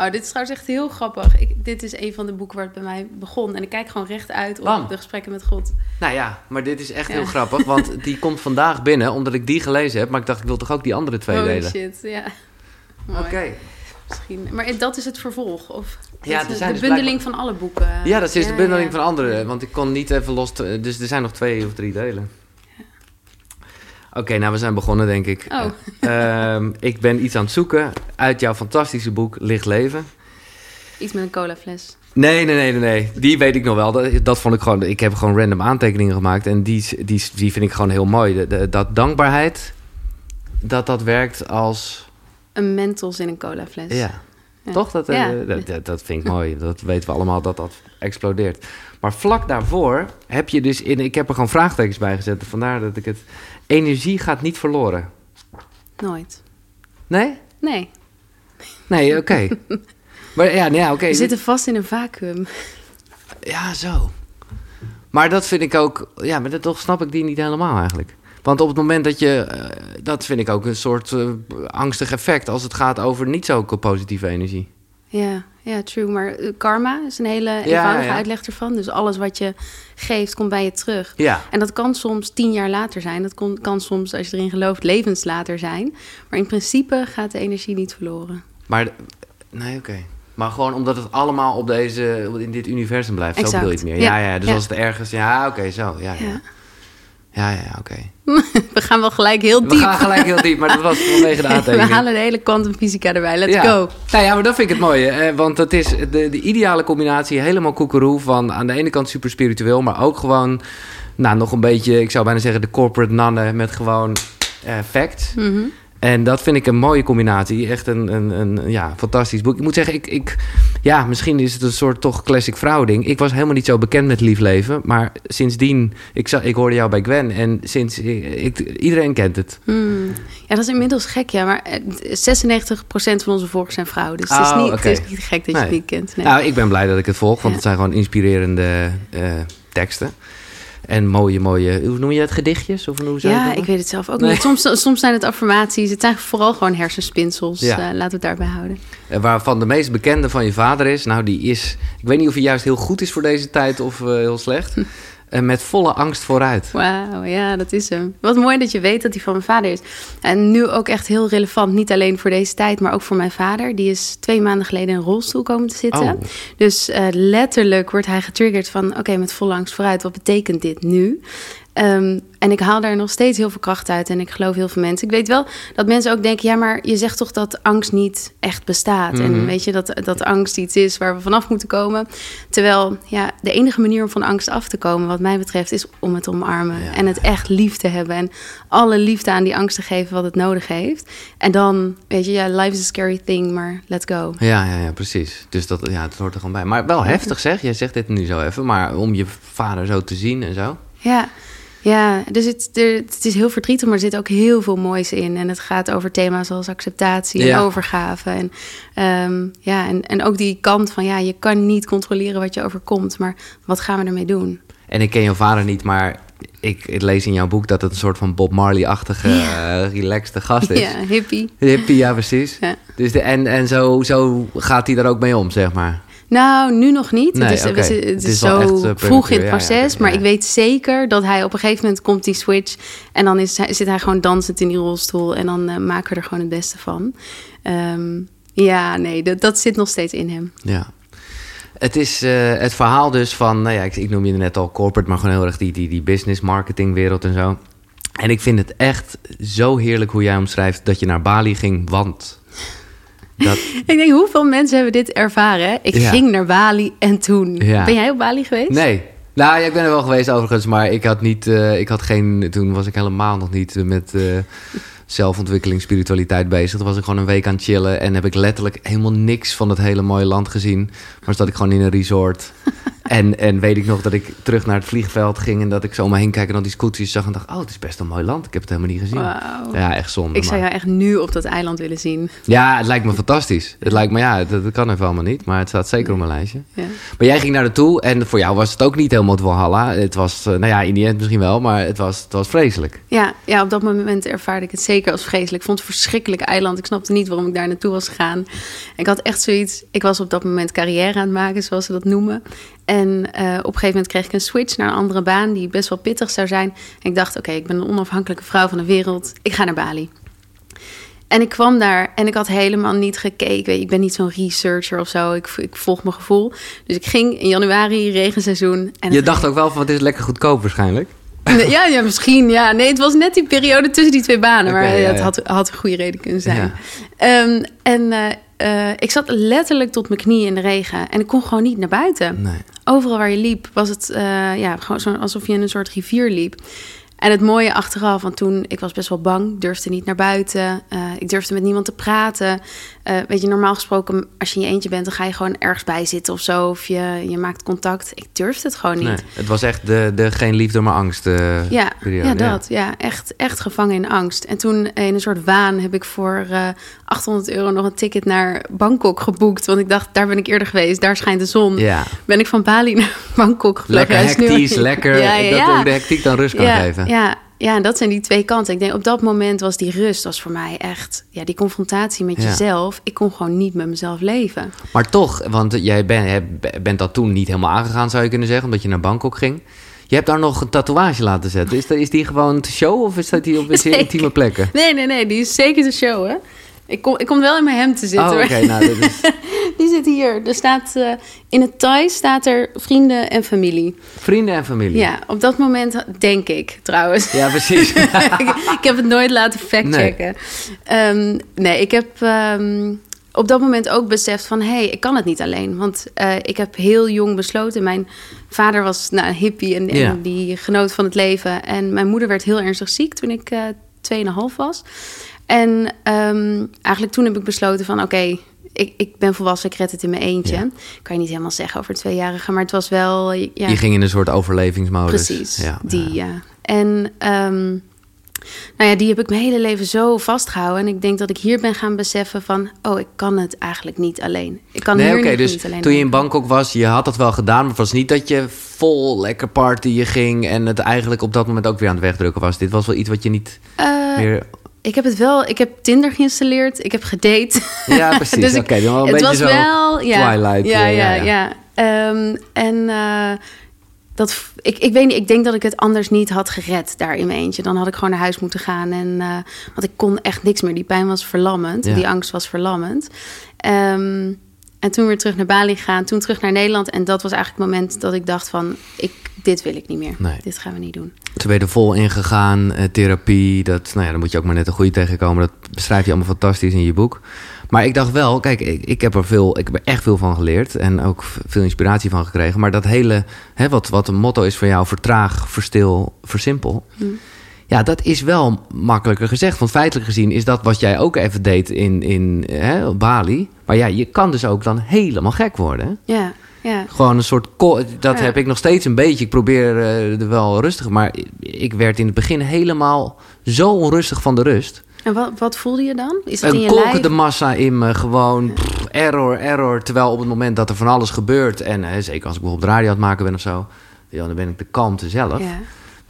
Oh, dit is trouwens echt heel grappig. Ik, dit is een van de boeken waar het bij mij begon. En ik kijk gewoon rechtuit op Bam. de gesprekken met God. Nou ja, maar dit is echt Ja. heel grappig. Want die komt vandaag binnen omdat ik die gelezen heb. Maar ik dacht, ik wil toch ook die andere twee Holy delen. shit, ja. Oké. Misschien. Maar dat is het vervolg? Of Ja, er zijn de dus bundeling van alle boeken? Ja, dat is de bundeling ja. van andere. Want ik kon niet even los... te- Dus er zijn nog twee of drie delen. Oké, nou we zijn begonnen denk ik. Oh. Ehm, ik ben iets aan het zoeken uit jouw fantastische boek Licht Leven. Iets met een colafles. Nee, nee, nee, nee, nee. Die weet ik nog wel. Dat, dat vond ik gewoon... Ik heb gewoon random aantekeningen gemaakt. En die, die, die vind ik gewoon heel mooi. De, de- dat dankbaarheid, dat dat werkt als... Een mentos in een colafles. Ja. Ja. Toch? Dat, eh, Ja. dat, dat, dat vind ik mooi. Dat weten we allemaal dat dat explodeert. Maar vlak daarvoor heb je dus... In, ik heb er gewoon vraagtekens bij gezet. Vandaar dat ik het... Energie gaat niet verloren. Nooit. Nee? Nee, Nee, oké. maar ja, nee, ja oké. we zitten vast in een vacuüm. Ja, zo. Maar dat vind ik ook... Ja, maar dat, toch snap ik die niet helemaal eigenlijk. Want op het moment dat je... eh, dat vind ik ook een soort eh, angstig effect... als het gaat over niet zo positieve energie. Ja, ja, true. Maar eh, karma is een hele eenvoudige ja. uitleg ervan. Dus alles wat je geeft, komt bij je terug. Ja. En dat kan soms tien jaar later zijn. Dat kon, kan soms, als je erin gelooft, levens later zijn. Maar in principe gaat de energie niet verloren. Maar... Nee, oké. Maar gewoon omdat het allemaal op deze... in dit universum blijft. Zo bedoel je het meer. Ja, Ja. ja. Dus als het ergens... Ja, oké, zo. Ja, ja. Ja. Ja, oké. We gaan wel gelijk heel We diep. gaan gelijk heel diep, maar dat was vanwege de We aantekening. halen de hele kwantumfysica erbij. Let's ja. go. Nou ja, maar dat vind ik het mooie. want het is de, de ideale combinatie, helemaal koekeroe van aan de ene kant super spiritueel, maar ook gewoon, nou nog een beetje, ik zou bijna zeggen de corporate nannen met gewoon eh facts. Mhm. En dat vind ik een mooie combinatie. Echt een, een, een ja, fantastisch boek. Ik moet zeggen, ik, ik, ja, misschien is het een soort toch classic vrouwding. Ik was helemaal niet zo bekend met Lief Leven. Maar sindsdien, ik, zag, ik hoorde jou bij Gwen. En sinds, ik, ik- iedereen kent het. Hmm. Ja, dat is inmiddels gek, ja. Maar eh, 96% van onze volgers zijn vrouwen. Dus het, is Oh, niet, het is niet gek dat je Nee. het niet kent. Nee. Nou, ik ben blij dat ik het volg, want Ja. het zijn gewoon inspirerende eh, teksten. En mooie, mooie, hoe noem je dat, gedichtjes? Of hoe zou ja, ik weet het zelf ook Nee. niet. Soms, soms zijn het affirmaties. Het zijn vooral gewoon hersenspinsels. Ja. Eh, laten we het daarbij houden. Eh, Waarvan de meest bekende van je vader is, nou die is, ik weet niet of hij juist heel goed is voor deze tijd of eh, heel slecht. Eh, met volle angst vooruit. Wauw, ja, dat is hem. Wat mooi dat je weet dat hij van mijn vader is. En nu ook echt heel relevant, niet alleen voor deze tijd, maar ook voor mijn vader. Die is twee maanden geleden in een rolstoel komen te zitten. Oh. Dus eh, letterlijk wordt hij getriggerd van... oké, met volle angst vooruit, wat betekent dit nu? Ehm, en ik haal daar nog steeds heel veel kracht uit en ik geloof heel veel mensen. Ik weet wel dat mensen ook denken... ja, maar je zegt toch dat angst niet echt bestaat? Mhm. En weet je, dat, dat angst iets is waar we vanaf moeten komen. Terwijl ja, de enige manier om van angst af te komen... wat mij betreft, is om het omarmen. Ja. En het echt lief te hebben. En alle liefde aan die angst te geven wat het nodig heeft. En dan, weet je, ja, life is a scary thing, maar let's go. Ja, ja, ja, precies. Dus dat, ja, het hoort er gewoon bij. Maar wel heftig zeg, jij zegt dit nu zo even, maar om je vader zo te zien en zo. Ja, ja dus het, er, het is heel verdrietig, maar er zit ook heel veel moois in. En het gaat over thema's als acceptatie en Ja. overgave. En, ehm, ja, en, en ook die kant van, ja, je kan niet controleren wat je overkomt. Maar wat gaan we ermee doen? En ik ken jouw vader niet, maar ik, ik lees in jouw boek dat het een soort van Bob Marley-achtige, eh, relaxed gast is. Ja, hippie. Hippie, ja, precies. Ja. Dus de, en en zo, zo gaat hij daar ook mee om, zeg maar. Nou, nu nog niet. Nee, het is, het is, zo echt, eh, vroeg in het proces. ja, maar ja. ik weet zeker dat hij op een gegeven moment komt die switch. En dan is, hij- zit hij gewoon dansend in die rolstoel. En dan eh, maken we er gewoon het beste van. Ehm, ja, nee, dat, dat zit nog steeds in hem. Ja. Het is eh, het verhaal dus van, nou ja, ik, ik noem je net al corporate, maar gewoon heel erg die, die, die business marketing wereld en zo. En ik vind het echt zo heerlijk hoe jij omschrijft dat je naar Bali ging, want dat, Ik denk, hoeveel mensen hebben dit ervaren? Ik Ja. ging naar Bali en toen. Ja. Ben jij op Bali geweest? nee. Nou, ja, ik ben er wel geweest overigens, maar ik had niet, eh, ik had geen, toen was ik helemaal nog niet met eh, zelfontwikkeling, spiritualiteit bezig. Toen was ik gewoon een week aan het chillen en heb ik letterlijk helemaal niks van het hele mooie land gezien. Maar zat ik gewoon in een resort En, en weet ik nog dat ik terug naar het vliegveld ging en dat ik zo om me heen kijk en dan die scooters zag en dacht, oh, het is best een mooi land. Ik heb het helemaal niet gezien. Ja, echt zonde. Ik zou jou echt nu op dat eiland willen zien. Ja, het lijkt me fantastisch. Het lijkt me, ja, dat, dat kan even allemaal niet, maar het staat zeker op mijn lijstje. Ja. Maar jij ging naar naartoe en voor jou was het ook niet helemaal het Valhalla. Het was, eh, nou ja, in die end misschien wel, maar het was, het was vreselijk. Ja, ja, op dat moment ervaarde ik het zeker als vreselijk. Ik vond het verschrikkelijk eiland. Ik snapte niet waarom ik daar naartoe was gegaan. Ik had echt zoiets... Ik was op dat moment carrière aan het maken, zoals ze dat noemen. En eh, op een gegeven moment kreeg ik een switch naar een andere baan... die best wel pittig zou zijn. En ik dacht, oké, ik ben een onafhankelijke vrouw van de wereld. Ik ga naar Bali. En ik kwam daar en ik had helemaal niet gekeken. Ik ben niet zo'n researcher of zo. Ik, ik volg mijn gevoel. Dus ik ging in januari, regenseizoen. En Je dacht ook wel van, het is lekker goedkoop waarschijnlijk. Ja, ja, misschien. Ja. Nee, het was net die periode tussen die twee banen. Maar ja, het had, had een goede reden kunnen zijn. Ja. Ehm, en eh, eh, ik zat letterlijk tot mijn knieën in de regen. En ik kon gewoon niet naar buiten. Nee. Overal waar je liep was het eh, ja, gewoon zo alsof je in een soort rivier liep. En het mooie achteraf, want toen ik was best wel bang, durfde niet naar buiten. Eh, ik durfde met niemand te praten. Eh, weet je, normaal gesproken, als je in je eentje bent, dan ga je gewoon ergens bij zitten of zo. Of je, je maakt contact. Ik durfde het gewoon niet. Nee, het was echt de, de geen liefde, maar angst Ja, periode. ja, dat. Ja, echt, echt gevangen in angst. En toen in een soort waan heb ik voor 800 euro nog een ticket naar Bangkok geboekt. Want ik dacht, daar ben ik eerder geweest. Daar schijnt de zon. Ja. Ben ik van Bali naar Bangkok gevlogen. Lekker hectisch, lekker. Ja, ja, Dat ja. ook de hectiek dan rust kan ja, geven. Ja, ja, en dat zijn die twee kanten. Ik denk, op dat moment was die rust was voor mij echt... Ja, die confrontatie met jezelf. Ik kon gewoon niet met mezelf leven. Maar toch, want jij ben, heb- bent dat toen niet helemaal aangegaan, zou je kunnen zeggen, omdat je naar Bangkok ging. Je hebt daar nog een tatoeage laten zetten. Is, dat, is die gewoon te show of is dat die op zeer Zeker. intieme plekken? Nee, nee, nee. Die is zeker te showen. Ik kom, ik kom wel in mijn hemd te zitten. Oh, oké. nou, is Die zit hier. Er staat, eh, in het Thai staat er vrienden en familie. vrienden en familie. Ja, op dat moment denk ik trouwens. Ja, precies. ik, ik heb het nooit laten factchecken. Nee. nee, ik heb ehm, op dat moment ook beseft van... hé, hey, ik kan het niet alleen. Want eh, ik heb heel jong besloten. Mijn vader was nou, een hippie en, die genoot van het leven. En mijn moeder werd heel ernstig ziek toen ik eh 2,5 was. En ehm, eigenlijk toen heb ik besloten van... oké, ik, ik ben volwassen, ik red het in mijn eentje. Ja. Kan je niet helemaal zeggen over tweejarigen, maar het was wel... Ja, Je ging in een soort overlevingsmodus. Precies, Ja, die, ja. En ehm, nou ja, die heb ik mijn hele leven zo vastgehouden. En ik denk dat ik hier ben gaan beseffen van... oh, ik kan het eigenlijk niet alleen. Ik kan Nee, hier niet, dus niet alleen toen je in. Bangkok was, je had dat wel gedaan, maar het was niet dat je vol lekker partyen ging en het eigenlijk op dat moment ook weer aan het wegdrukken was. Dit was wel iets wat je niet Eh, meer... Ik heb het wel... Ik heb Tinder geïnstalleerd. Ik heb gedate. Ja, precies. Dus Oké, dan wel een het beetje was zo wel... Ja, Twilight. Ja, eh, ja, ja. Ehm, en... eh, dat, ik, ik weet niet, ik denk dat ik het anders niet had gered daar in mijn eentje. Dan had ik gewoon naar huis moeten gaan. En, eh, want ik kon echt niks meer. Die pijn was verlammend. Ja. Die angst was verlammend. Ehm, en toen weer terug naar Bali gaan. Toen terug naar Nederland. En dat was eigenlijk het moment dat ik dacht van... Ik, dit wil ik niet meer. Nee. Dit gaan we niet doen. Toen ben je er vol ingegaan, eh, therapie. Dat, nou ja, dan moet je ook maar net een goede tegenkomen. Dat beschrijf je allemaal fantastisch in je boek. Maar ik dacht wel, kijk, ik, ik heb er veel, ik heb er echt veel van geleerd. En ook veel inspiratie van gekregen. Maar dat hele, hè, wat, wat een motto is voor jou, vertraag, verstil, versimpel. Ja, dat is wel makkelijker gezegd. Want feitelijk gezien is dat wat jij ook even deed in, in hè, op Bali. Maar ja, je kan dus ook dan helemaal gek worden. Hè? Ja, ja. Gewoon een soort. Dat Ja. heb ik nog steeds een beetje. Ik probeer eh, er wel rustig. Maar ik werd in het begin helemaal zo onrustig van de rust. En wat, wat voelde je dan? Is in Een je kolkende lijf? massa in me. Gewoon pff, error, error. Terwijl op het moment dat er van alles gebeurt. En eh, zeker als ik bijvoorbeeld radio aan het maken ben of zo. Ja, dan ben ik de kalmte zelf. Ja.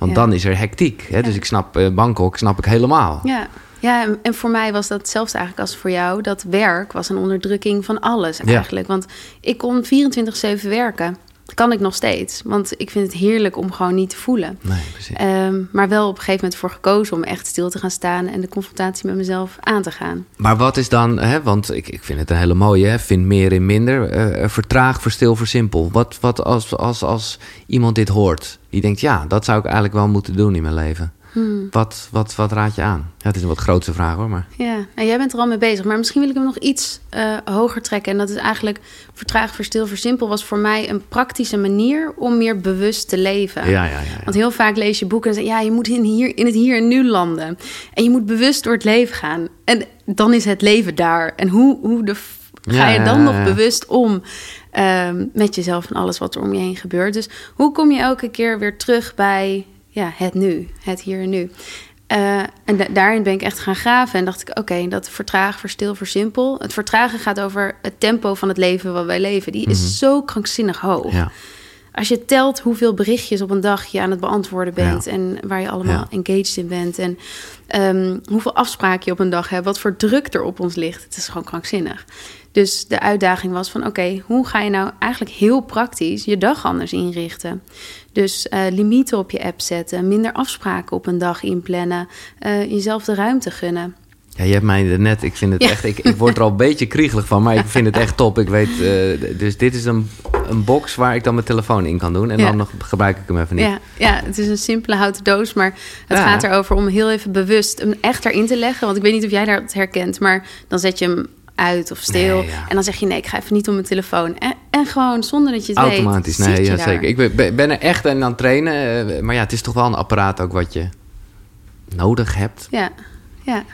Want Ja. dan is er hectiek. Hè? Dus ik snap eh, Bangkok snap ik helemaal. Ja, ja en- voor mij was dat hetzelfde eigenlijk als voor jou. Dat werk was een onderdrukking van alles Ja. eigenlijk. Want ik kon 24-7 werken. Dat kan ik nog steeds. Want ik vind het heerlijk om gewoon niet te voelen. Nee, precies. Ehm, maar wel op een gegeven moment voor gekozen om echt stil te gaan staan... en de confrontatie met mezelf aan te gaan. Maar wat is dan, hè, want ik, ik vind het een hele mooie, hè, vind meer in minder. eh, vertraag, verstil, versimpel. Wat, wat als, als, als iemand dit hoort, die denkt, ja, dat zou ik eigenlijk wel moeten doen in mijn leven. Hmm. Wat, wat, wat raad je aan? Ja, het is een wat grootste vraag hoor, maar... Ja, nou, jij bent er al mee bezig. Maar misschien wil ik hem nog iets eh, hoger trekken. En dat is eigenlijk vertraag, verstil, versimpel... was voor mij een praktische manier om meer bewust te leven. Ja, ja, ja. ja. Want heel vaak lees je boeken en zeg je, ja, je moet in, hier, in het hier en nu landen. En je moet bewust door het leven gaan. En dan is het leven daar. En hoe, hoe, de, Ga je dan nog bewust om ehm, met jezelf en alles wat er om je heen gebeurt? Dus hoe kom je elke keer weer terug bij ja, het nu, het hier en nu? Eh, en da- daarin ben ik echt gaan graven en dacht ik, oké, dat vertraag, verstil, versimpel. Het vertragen gaat over het tempo van het leven wat wij leven. Die is zo krankzinnig hoog. Mhm. Ja. Als je telt hoeveel berichtjes op een dag je aan het beantwoorden bent Ja. en waar je allemaal Ja. engaged in bent en ehm, hoeveel afspraken je op een dag hebt, wat voor druk er op ons ligt, het is gewoon krankzinnig. Dus de uitdaging was van oké, hoe ga je nou eigenlijk heel praktisch je dag anders inrichten? Dus eh, limieten op je app zetten, minder afspraken op een dag inplannen, eh, jezelf de ruimte gunnen. Ja, je hebt mij net, ik vind het Ja. echt, ik, ik word er al een beetje kriegelig van, maar ik vind het echt top. Ik weet, eh, dus dit is een, een box waar ik dan mijn telefoon in kan doen en Ja. dan nog gebruik ik hem even niet. Ja, ja, het is een simpele houten doos, maar het Ja. gaat erover om heel even bewust hem echt erin te leggen. Want ik weet niet of jij dat herkent, maar dan zet je hem uit of stil. Nee. En dan zeg je nee, ik ga even niet op mijn telefoon. En gewoon zonder dat je het Automatisch, weet. nee, ja, daar. zeker. Ik ben, ben er echt aan het trainen, eh, maar ja, het is toch wel een apparaat ook wat je nodig hebt. Ja, ja.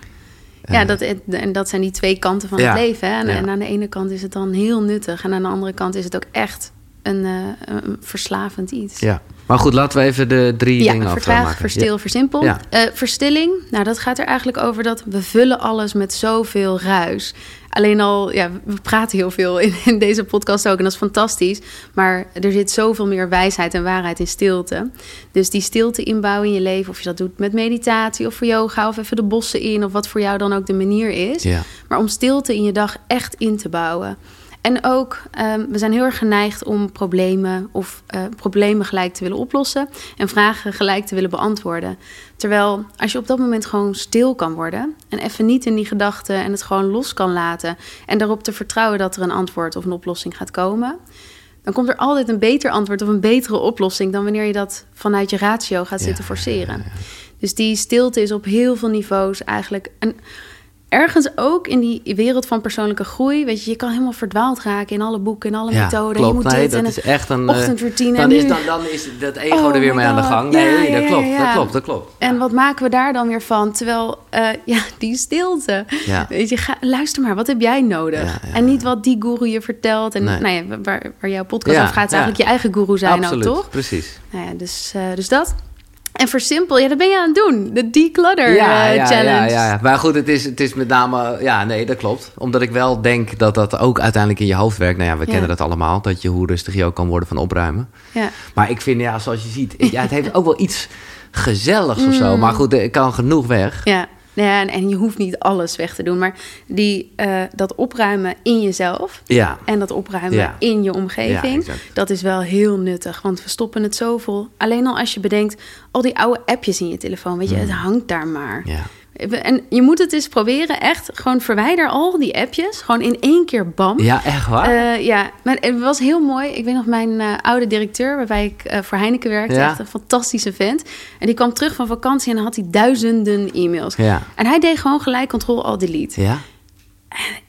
Ja, dat, en dat zijn die twee kanten van Ja. het leven. Hè? En, Ja. en aan de ene kant is het dan heel nuttig. En aan de andere kant is het ook echt een, eh, een verslavend iets. Ja. Maar goed, laten we even de drie Ja, dingen vertraag, afmaken. verstil, versimpel. Eh, verstilling, nou dat gaat er eigenlijk over dat we vullen alles met zoveel ruis. Alleen al, ja, we praten heel veel in, in deze podcast ook en dat is fantastisch. Maar er zit zoveel meer wijsheid en waarheid in stilte. Dus die stilte inbouwen in je leven, of je dat doet met meditatie of voor yoga of even de bossen in, of wat voor jou dan ook de manier is. Ja. Maar om stilte in je dag echt in te bouwen. En ook, ehm, we zijn heel erg geneigd om problemen of eh, problemen gelijk te willen oplossen en vragen gelijk te willen beantwoorden. Terwijl als je op dat moment gewoon stil kan worden en even niet in die gedachten en het gewoon los kan laten en erop te vertrouwen dat er een antwoord of een oplossing gaat komen, dan komt er altijd een beter antwoord of een betere oplossing dan wanneer je dat vanuit je ratio gaat zitten forceren. Dus die stilte is op heel veel niveaus eigenlijk. En ergens ook in die wereld van persoonlijke groei. Weet je, je kan helemaal verdwaald raken in alle boeken, in alle Ja, methoden. klopt. je moet Nee, dit dat en is echt een... eh, ochtendroutine. Dan en is, dan, dan is dat ego Oh er weer my mee aan de gang. Ja, Nee, dat ja, klopt, dat klopt, dat klopt. En wat maken we daar dan weer van? Terwijl, eh, ja, die stilte. Weet je, ga, luister maar, wat heb jij nodig? En niet wat die guru je vertelt. En Nee. nou ja, waar, waar jouw podcast over gaat, is eigenlijk je eigen guru zijn Absoluut, ook, toch? precies. Nou ja, dus, eh, dus dat. En versimpel, ja, dat ben je aan het doen. De declutter eh, challenge. Ja, ja, ja. Maar goed, het is, het is met name... Ja, nee, dat klopt. Omdat ik wel denk dat dat ook uiteindelijk in je hoofd werkt. Nou ja, we Ja. kennen dat allemaal. Dat je hoe rustig je ook kan worden van opruimen. Ja. Maar ik vind, ja, zoals je ziet... Ja, het heeft ook wel iets gezelligs of Mm. zo. Maar goed, er kan genoeg weg. Ja, ja en, en je hoeft niet alles weg te doen. Maar die, eh, dat opruimen in jezelf Ja. en dat opruimen Ja. in je omgeving, dat is wel heel nuttig. Want we stoppen het zoveel. Alleen al als je bedenkt, al die oude appjes in je telefoon, weet je, het hangt daar maar. Mm. Ja. En je moet het eens proberen, echt. Gewoon verwijder al die appjes. Gewoon in één keer bam. Ja, echt waar? Eh, ja, maar het was heel mooi. Ik weet nog mijn eh, oude directeur, waarbij ik eh, voor Heineken werkte. Ja. Echt een fantastische vent. En die kwam terug van vakantie en dan had hij duizenden e-mails. Ja. En hij deed gewoon gelijk control al delete. Ja?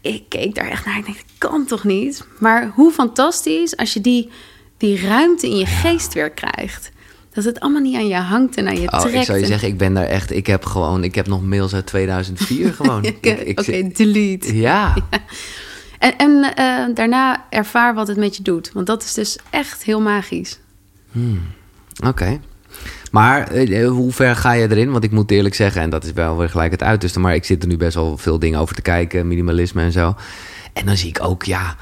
Ik keek daar echt naar. Ik dacht, dat kan toch niet? Maar hoe fantastisch als je die, die ruimte in je geest weer krijgt. Dat het allemaal niet aan je hangt en aan je Oh, trekt. ik zou je en- zeggen, ik ben daar echt... Ik heb gewoon... Ik heb nog mails uit 2004 gewoon. Ik- Oké, delete. Ja. En, en eh, daarna ervaar wat het met je doet. Want dat is dus echt heel magisch. Oké. Maar eh, hoe ver ga je erin? Want ik moet eerlijk zeggen, en dat is wel weer gelijk het uiterste... maar ik zit er nu best wel veel dingen over te kijken, minimalisme en zo. En dan zie ik ook, ja, eh,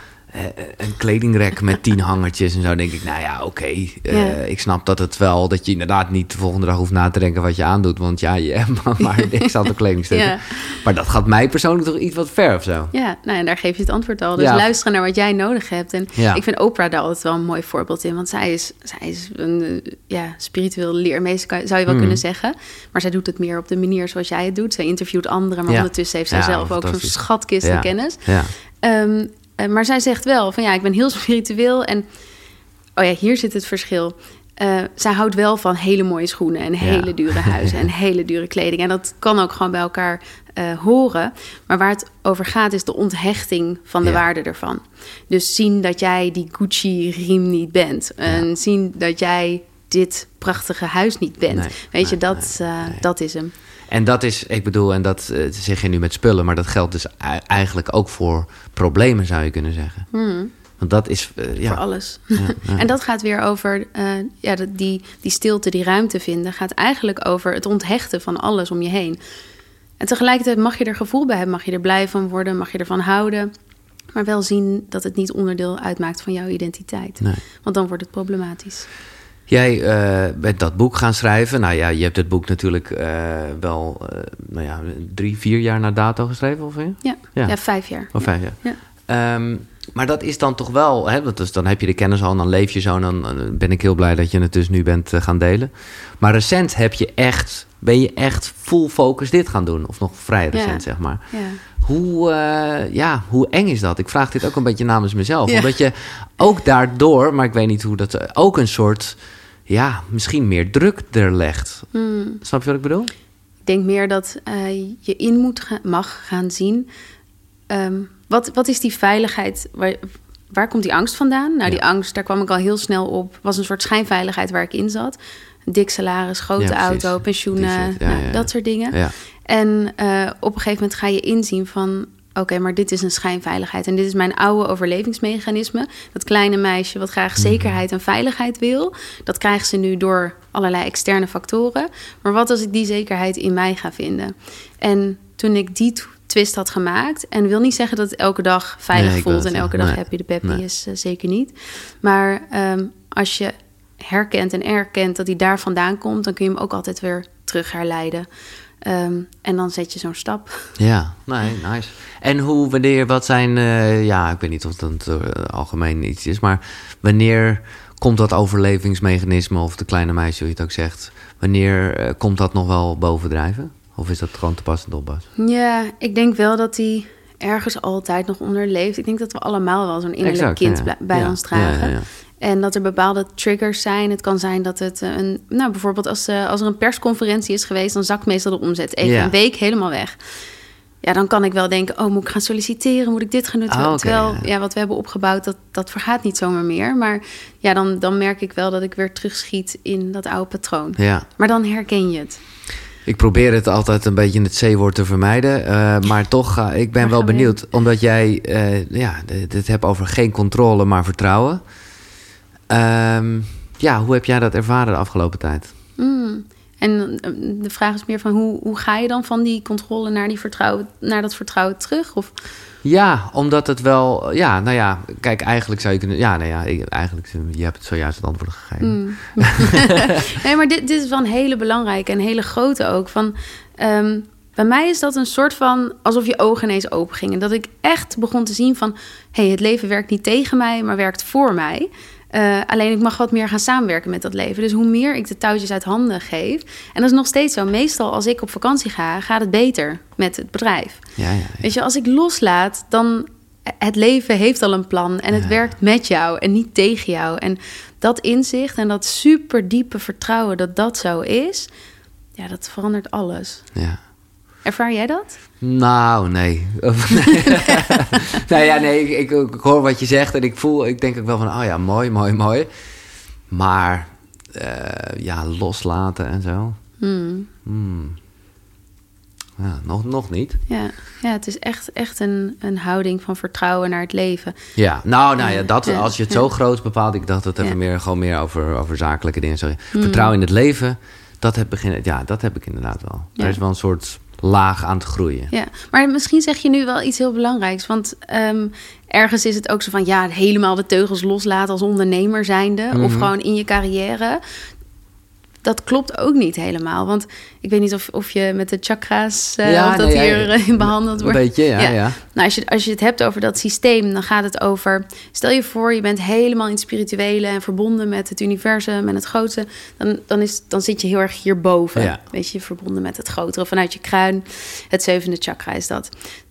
een kledingrek met tien hangertjes en zo. denk ik, nou ja, oké. eh, Ja. Ik snap dat het wel, dat je inderdaad niet de volgende dag hoeft na te denken wat je aandoet. Want ja, je hebt maar, maar ik zat op kledingstukken. Ja. Maar dat gaat mij persoonlijk toch iets wat ver of zo. Ja, nou en daar geef je het antwoord al. Dus Ja. luisteren naar wat jij nodig hebt. En ik vind Oprah daar altijd wel een mooi voorbeeld in. Want zij is, zij is een eh, ja, spiritueel leermeester, zou je wel Mhm. kunnen zeggen. Maar zij doet het meer op de manier zoals jij het doet. Zij interviewt anderen, maar ondertussen heeft zij zelf ook zo'n schatkist aan kennis. Ja. Ehm, eh, maar zij zegt wel van ja, ik ben heel spiritueel. En oh ja, hier zit het verschil. Eh, zij houdt wel van hele mooie schoenen en hele dure huizen en hele dure kleding. En dat kan ook gewoon bij elkaar eh, horen. Maar waar het over gaat is de onthechting van de Ja. waarde ervan. Dus zien dat jij die Gucci-riem niet bent. En zien dat jij dit prachtige huis niet bent. Nee, Weet je, dat, nee, eh, dat is hem. En dat is, ik bedoel, en dat eh, zeg je nu met spullen, maar dat geldt dus ei- eigenlijk ook voor problemen, zou je kunnen zeggen. Hmm. Want dat is, eh, ja. Voor alles. en dat gaat weer over eh, ja, die, die stilte, die ruimte vinden. Gaat eigenlijk over het onthechten van alles om je heen. En tegelijkertijd mag je er gevoel bij hebben. Mag je er blij van worden. Mag je ervan houden. Maar wel zien dat het niet onderdeel uitmaakt van jouw identiteit. Nee. Want dan wordt het problematisch. Jij eh, bent dat boek gaan schrijven. Nou ja, je hebt het boek natuurlijk eh, wel, eh, nou ja, drie, vier jaar na dato geschreven, of? Ja, Ja. ja. vijf jaar. Of vijf jaar. Ja. Ehm, maar dat is dan toch wel, hè, dus dan heb je de kennis al en dan leef je zo. En dan ben ik heel blij dat je het dus nu bent gaan delen. Maar recent heb je echt, ben je echt full focus dit gaan doen. Of nog vrij recent, zeg maar. Ja. Hoe, ja, hoe eng is dat? Ik vraag dit ook een beetje namens mezelf. Ja. Omdat je ook daardoor, maar ik weet niet hoe dat... ook een soort, ja, misschien meer druk er legt. Hmm. Snap je wat ik bedoel? Ik denk meer dat eh, je in moet ga- mag gaan zien. ehm, wat, wat is die veiligheid? Waar, waar komt die angst vandaan? Nou, die angst, daar kwam ik al heel snel op. Was een soort schijnveiligheid waar ik in zat. Dik salaris, grote Ja, auto, pensioenen, ja, nou, dat soort dingen. Ja. En eh, op een gegeven moment ga je inzien van... oké, maar dit is een schijnveiligheid. En dit is mijn oude overlevingsmechanisme. Dat kleine meisje wat graag Mhm. zekerheid en veiligheid wil... dat krijgt ze nu door allerlei externe factoren. Maar wat als ik die zekerheid in mij ga vinden? En toen ik die twist had gemaakt... en wil niet zeggen dat het elke dag veilig Nee, voelt... en elke dag Nee. happy de peppy Nee. is eh, zeker niet. Maar ehm, als je herkent en erkent dat hij daar vandaan komt... dan kun je hem ook altijd weer terug herleiden... Ehm, en dan zet je zo'n stap. Ja, nee, nice. En hoe, wanneer, wat zijn, eh, ja, ik weet niet of dat uh, algemeen iets is, maar wanneer komt dat overlevingsmechanisme, of de kleine meisje, hoe je het ook zegt, wanneer eh, komt dat nog wel bovendrijven? Of is dat gewoon te pas en oppas? Ja, ik denk wel dat hij ergens altijd nog onder leeft. Ik denk dat we allemaal wel zo'n innerlijk Exact, kind ja. bij Ja, ons dragen. ja, ja, ja. En dat er bepaalde triggers zijn. Het kan zijn dat het een... Nou, bijvoorbeeld als, eh, als er een persconferentie is geweest... dan zakt meestal de omzet even Ja. een week helemaal weg. Ja, dan kan ik wel denken... oh, moet ik gaan solliciteren? Moet ik dit gaan doen? Ah, Terwijl, ja. ja. wat we hebben opgebouwd... dat, dat vergaat niet zomaar meer. Maar ja, dan, dan merk ik wel dat ik weer terugschiet... in dat oude patroon. Ja. Maar dan herken je het. Ik probeer het altijd een beetje het C-woord te vermijden. eh, maar toch, ga ik ben wel benieuwd. Omdat jij eh, ja, d- het hebt over geen controle, maar vertrouwen. Ehm, ja, hoe heb jij dat ervaren de afgelopen tijd? Mm. En eh, de vraag is meer van hoe, hoe ga je dan van die controle naar, die vertrouwen, naar dat vertrouwen terug? Of, Ja, omdat het wel... Ja, nou ja, kijk, eigenlijk zou je kunnen... Ja, nou ja, eigenlijk, je hebt het zojuist het antwoord gegeven. Mm. nee, maar dit, dit is wel een hele belangrijke en hele grote ook. Van, ehm, bij mij is dat een soort van alsof je ogen ineens open gingen. Dat ik echt begon te zien van... hé, hey, het leven werkt niet tegen mij, maar werkt voor mij. Eh, alleen ik mag wat meer gaan samenwerken met dat leven. Dus hoe meer ik de touwtjes uit handen geef... en dat is nog steeds zo. Meestal als ik op vakantie ga, gaat het beter met het bedrijf. Ja, ja, ja. Weet je, als ik loslaat, dan het leven heeft al een plan en het werkt met jou en niet tegen jou. En dat inzicht en dat super diepe vertrouwen dat dat zo is, ja, dat verandert alles. ja. Ervaar jij dat? Nou, nee. Nou ja, nee, ik, ik, ik hoor wat je zegt en ik voel, ik denk ook wel van, oh ja, mooi, mooi, mooi. Maar, eh, ja, loslaten en zo. Hmm. Hmm. Ja, nog, nog niet. Ja. ja, het is echt, echt een, een houding van vertrouwen naar het leven. Ja, nou, nou ja, dat, als je het zo groot bepaalt, ik dacht het even Ja. meer, gewoon meer over, over zakelijke dingen. Sorry. Hmm. Vertrouwen in het leven, dat heb, begin, ja, dat heb ik inderdaad wel. Ja. Er is wel een soort laag aan te groeien. Ja, maar misschien zeg je nu wel iets heel belangrijks. Want ehm, ergens is het ook zo van ja, helemaal de teugels loslaten als ondernemer zijnde. Of Mhm. gewoon in je carrière. Dat klopt ook niet helemaal. Want ik weet niet of, of je met de chakra's eh, Ja, of dat nee, hier ja. eh, behandeld Een wordt. beetje, ja, ja. Nou, als je, als je het hebt over dat systeem, dan gaat het over. Stel je voor, je bent helemaal in het spirituele en verbonden met het universum en het grote. Dan, dan, is, dan zit je heel erg hierboven. Weet je, verbonden met het grotere vanuit je kruin. Het zevende chakra is dat.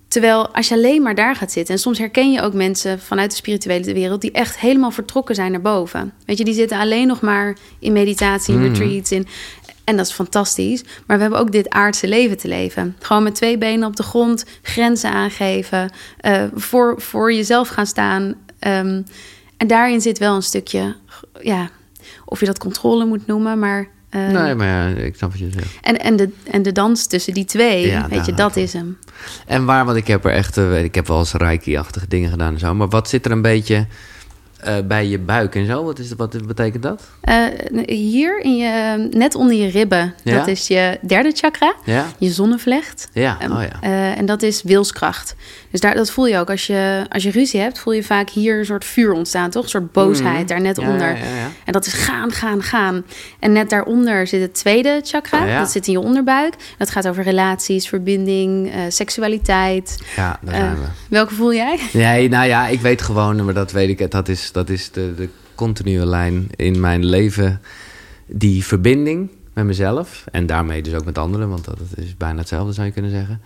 Terwijl als je alleen maar daar gaat zitten, en soms herken je ook mensen vanuit de spirituele wereld die echt helemaal vertrokken zijn naar boven. Weet je, die zitten alleen nog maar in meditatie, in Mhm. retreats. In, en dat is fantastisch. Maar we hebben ook dit aardse leven te leven. Gewoon met twee benen op de grond, grenzen aangeven, eh, voor, voor jezelf gaan staan. Ehm, en daarin zit wel een stukje, ja, of je dat controle moet noemen, maar Eh, nee, maar ja, ik snap wat je zegt. en, en, de, en de dans tussen die twee, Ja, weet je, daar dat is hem. En waar, want ik heb er echt, eh, ik heb wel eens reiki-achtige dingen gedaan en zo. Maar wat zit er een beetje eh, bij je buik en zo? Wat, is, wat betekent dat? Eh, hier, in je, net onder je ribben, Ja? dat is je derde chakra, Ja? je zonnevlecht. Ja, Ehm, oh ja. en dat is wilskracht. Dus daar, dat voel je ook. Als je, als je ruzie hebt, voel je vaak hier een soort vuur ontstaan, toch? Een soort boosheid Mhm. daar net Ja, onder. ja, ja, ja. En dat is gaan, gaan, gaan. En net daaronder zit het tweede chakra. Oh. Dat zit in je onderbuik. Dat gaat over relaties, verbinding, eh, seksualiteit. Ja, daar Eh, zijn we. welke voel jij? Nee, nou ja, ik weet gewoon, maar dat weet ik. Dat is, dat is de, de continue lijn in mijn leven. Die verbinding met mezelf. En daarmee dus ook met anderen, want dat is bijna hetzelfde zou je kunnen zeggen.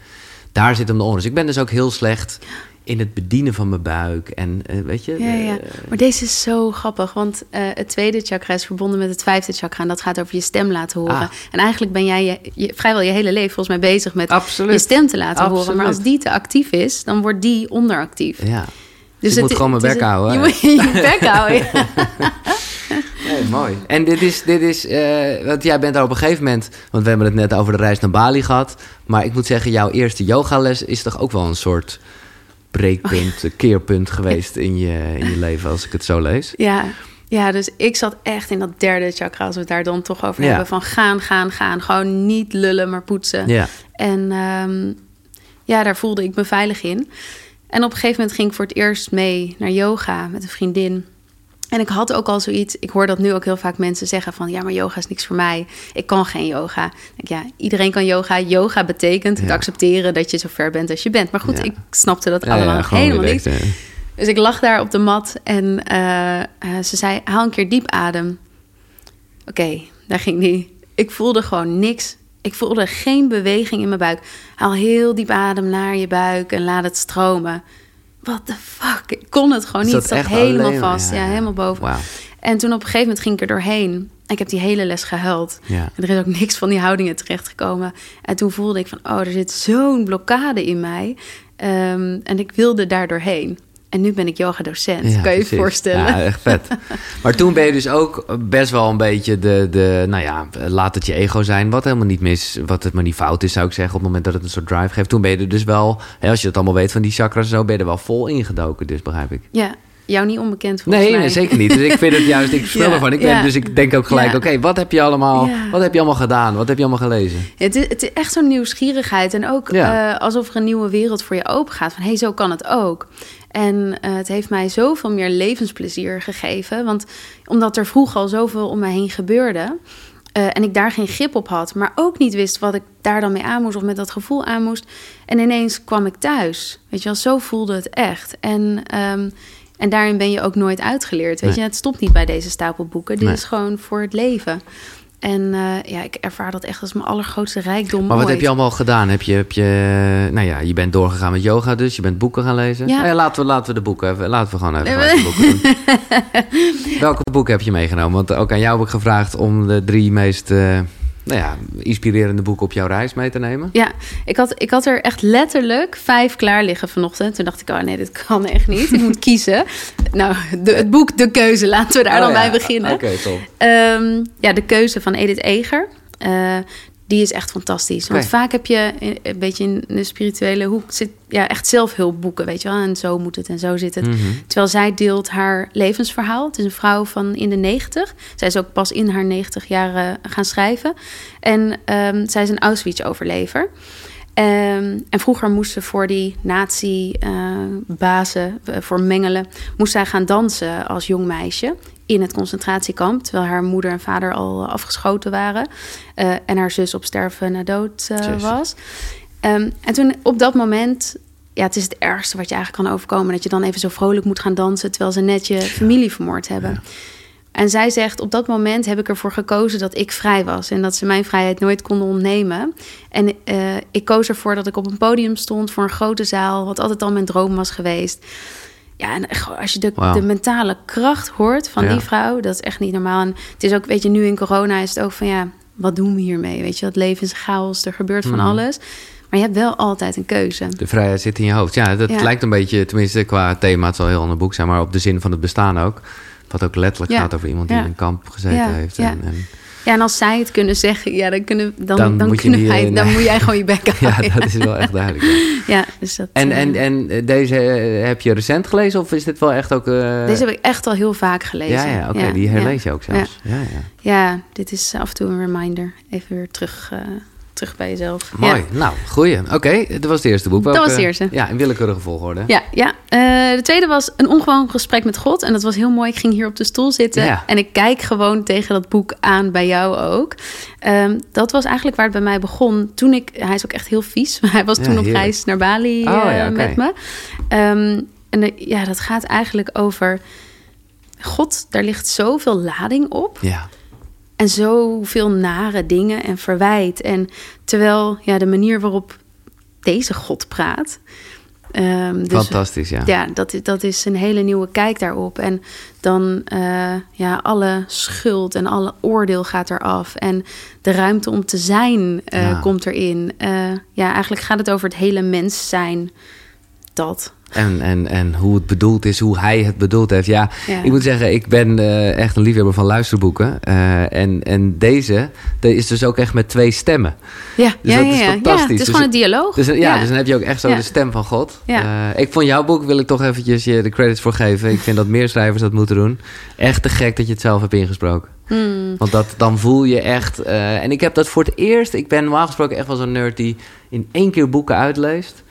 Daar zit hem de onrust. Ik ben dus ook heel slecht in het bedienen van mijn buik. En eh, weet je. Ja, ja. eh, Maar deze is zo grappig, want eh, het tweede chakra is verbonden met het vijfde chakra. En dat gaat over je stem laten horen. Ah. En eigenlijk ben jij je, je- vrijwel je hele leven volgens mij bezig met Absoluut. je stem te laten horen. Maar als die te actief is, dan wordt die onderactief. ja. Dus ik moet het- gewoon mijn bek houden. Je moet je bek houden, ja. Nee, mooi. En dit is, dit is eh, want jij bent daar op een gegeven moment, want we hebben het net over de reis naar Bali gehad. Maar ik moet zeggen, jouw eerste yogales is toch ook wel een soort breekpunt, keerpunt geweest in je, in je leven, als ik het zo lees. Ja. Ja, dus ik zat echt in dat derde chakra, als we het daar dan toch over Ja. hebben. Van gaan, gaan, gaan. Gewoon niet lullen, maar poetsen. Ja. En ehm, ja, daar voelde ik me veilig in. En op een gegeven moment ging ik voor het eerst mee naar yoga met een vriendin. En ik had ook al zoiets, ik hoor dat nu ook heel vaak mensen zeggen van... ja, maar yoga is niks voor mij. Ik kan geen yoga. Ik denk, ja, iedereen kan yoga. Yoga betekent het accepteren dat je zo ver bent als je bent. Maar goed, Ja. ik snapte dat Ja, allemaal helemaal direct, niet. Dus ik lag daar op de mat en eh, eh, ze zei: haal een keer diep adem. Oké, daar ging die. Ik voelde gewoon niks. Ik voelde geen beweging in mijn buik. Haal heel diep adem naar je buik en laat het stromen. What the fuck? Ik kon het gewoon niet. Het zat helemaal alleen vast. Ja, Ja, ja. helemaal boven. En toen op een gegeven moment ging ik er doorheen. Ik heb die hele les gehuild. Ja. En er is ook niks van die houdingen terechtgekomen. En toen voelde ik van, oh, er zit zo'n blokkade in mij. Ehm, en ik wilde daar doorheen. En nu ben ik yoga-docent. Ja, kan je je voorstellen? Ja, echt vet. maar toen ben je dus ook best wel een beetje de, de, nou ja, laat het je ego zijn. Wat helemaal niet mis, wat het maar niet fout is, zou ik zeggen, op het moment dat het een soort drive geeft. Toen ben je er dus wel, hè, als je het allemaal weet van die chakras en zo, ben je er wel vol ingedoken, dus begrijp ik. Ja, jou niet onbekend volgens Nee, mij. nee, zeker niet. Dus ik vind het juist, ik speel Ja, ervan. Ik ben, ja. Dus ik denk ook gelijk, Ja. oké, wat heb je allemaal, wat heb je allemaal gedaan? Wat heb je allemaal gelezen? Het is, het is echt zo'n nieuwsgierigheid. En ook eh, alsof er een nieuwe wereld voor je open gaat. Van, hé, hey, zo kan het ook. En eh, het heeft mij zoveel meer levensplezier gegeven. Want omdat er vroeger al zoveel om mij heen gebeurde... eh, en ik daar geen grip op had, maar ook niet wist wat ik daar dan mee aan moest of met dat gevoel aan moest. En ineens kwam ik thuis. Weet je wel, zo voelde het echt. En, ehm, en daarin ben je ook nooit uitgeleerd. Weet Nee. je, het stopt niet bij deze stapel boeken. Dit Nee. is gewoon voor het leven. En eh, ja, ik ervaar dat echt als mijn allergrootste rijkdom. Maar wat ooit. heb je allemaal gedaan? Heb je, heb je, nou ja, je bent doorgegaan met yoga dus, je bent boeken gaan lezen. Ja. Nou ja, laten, we, laten we de boeken even, laten we gewoon even Nee, de boeken doen. Welke boeken heb je meegenomen? Want ook aan jou heb ik gevraagd om de drie meest, eh, nou ja, inspirerende boeken op jouw reis mee te nemen. Ja, ik had, ik had er echt letterlijk vijf klaar liggen vanochtend. Toen dacht ik, oh nee, dit kan echt niet. Ik moet kiezen. Nou, de, het boek De Keuze, laten we daar dan Oh ja, bij beginnen. Oké, top. Ehm, ja, De Keuze van Edith Eger. Eh, die is echt fantastisch. Want vaak heb je een beetje in de spirituele hoek... Zit, ja, echt zelfhulpboeken, weet je wel. En zo moet het en zo zit het. Mhm. Terwijl zij deelt haar levensverhaal. Het is een vrouw van in de negentig. Zij is ook pas in haar negentig jaren gaan schrijven. En ehm, zij is een Auschwitz-overlever. Ehm, en vroeger moest ze voor die nazi-bazen, eh, voor mengelen... moest zij gaan dansen als jong meisje in het concentratiekamp... terwijl haar moeder en vader al afgeschoten waren... eh, en haar zus op sterven na dood eh, was. Ehm, en toen op dat moment ja, het is het ergste wat je eigenlijk kan overkomen. Dat je dan even zo vrolijk moet gaan dansen terwijl ze net je familie vermoord hebben. En zij zegt, op dat moment heb ik ervoor gekozen dat ik vrij was. En dat ze mijn vrijheid nooit konden ontnemen. En eh, ik koos ervoor dat ik op een podium stond voor een grote zaal. Wat altijd al mijn droom was geweest. Ja, en echt, als je de, de mentale kracht hoort van Ja. die vrouw, dat is echt niet normaal. En het is ook, weet je, nu in corona is het ook van ja, wat doen we hiermee? Weet je, het leven is chaos, er gebeurt van Mhm. alles. Maar je hebt wel altijd een keuze. De vrijheid zit in je hoofd. Ja, dat Ja. lijkt een beetje, tenminste qua thema, het zal heel ander boek zijn, maar op de zin van het bestaan ook. Wat ook letterlijk Ja. gaat over iemand die Ja. in een kamp gezeten Ja, heeft. ja. En, en, Ja, en als zij het kunnen zeggen, ja, dan kunnen, dan, Dan dan, moet je kunnen wij, eh, dan moet jij gewoon je bek Ja, houden. dat is wel echt duidelijk. ja. Ja, dus dat, En, eh, en, en deze eh, heb je recent gelezen of is dit wel echt ook... eh, deze heb ik echt al heel vaak gelezen. Ja, ja, oké, die herlees je ook zelfs. Ja. Ja, Ja, dit is af en toe een reminder. Even weer terug, eh, terug bij jezelf. Mooi, Ja. nou, goeie. Oké, dat was het eerste boek. Dat was het eerste. Ja, in willekeurige volgorde. Ja, ja. Eh, de tweede was een ongewoon gesprek met God. En dat was heel mooi. Ik ging hier op de stoel zitten. Ja. En ik kijk gewoon tegen dat boek aan bij jou ook. Ehm, dat was eigenlijk waar het bij mij begon. Toen ik, hij is ook echt heel vies. Hij was Ja, toen op heerlijk. reis naar Bali Oh, eh, met me. Ehm, en de- ja, dat gaat eigenlijk over God. Daar ligt zoveel lading op. Ja, En zoveel nare dingen en verwijt. En terwijl ja, de manier waarop deze God praat. ehm, dus, fantastisch, ja. ja, dat, is- dat is een hele nieuwe kijk daarop. En dan, eh, ja, alle schuld en alle oordeel gaat eraf. En de ruimte om te zijn eh, Ja. komt erin. Eh, ja, eigenlijk gaat het over het hele mens zijn. Dat. En, en, en hoe het bedoeld is, hoe hij het bedoeld heeft. Ja, Ja. ik moet zeggen, ik ben eh, echt een liefhebber van luisterboeken. Eh, en, en deze, deze is dus ook echt met twee stemmen. Ja, Dus ja, dat ja, is ja. fantastisch. Ja, het is Dus gewoon een dialoog. Dus, ja, dus dan heb je ook echt zo de stem van God. Ja. Eh, ik vond jouw boek, wil ik toch eventjes je de credits voor geven. Ik vind dat meer schrijvers dat moeten doen. Echt te gek dat je het zelf hebt ingesproken. Hmm. Want dat, dan voel je echt... eh, en ik heb dat voor het eerst... Ik ben normaal gesproken echt wel zo'n nerd die in één keer boeken uitleest.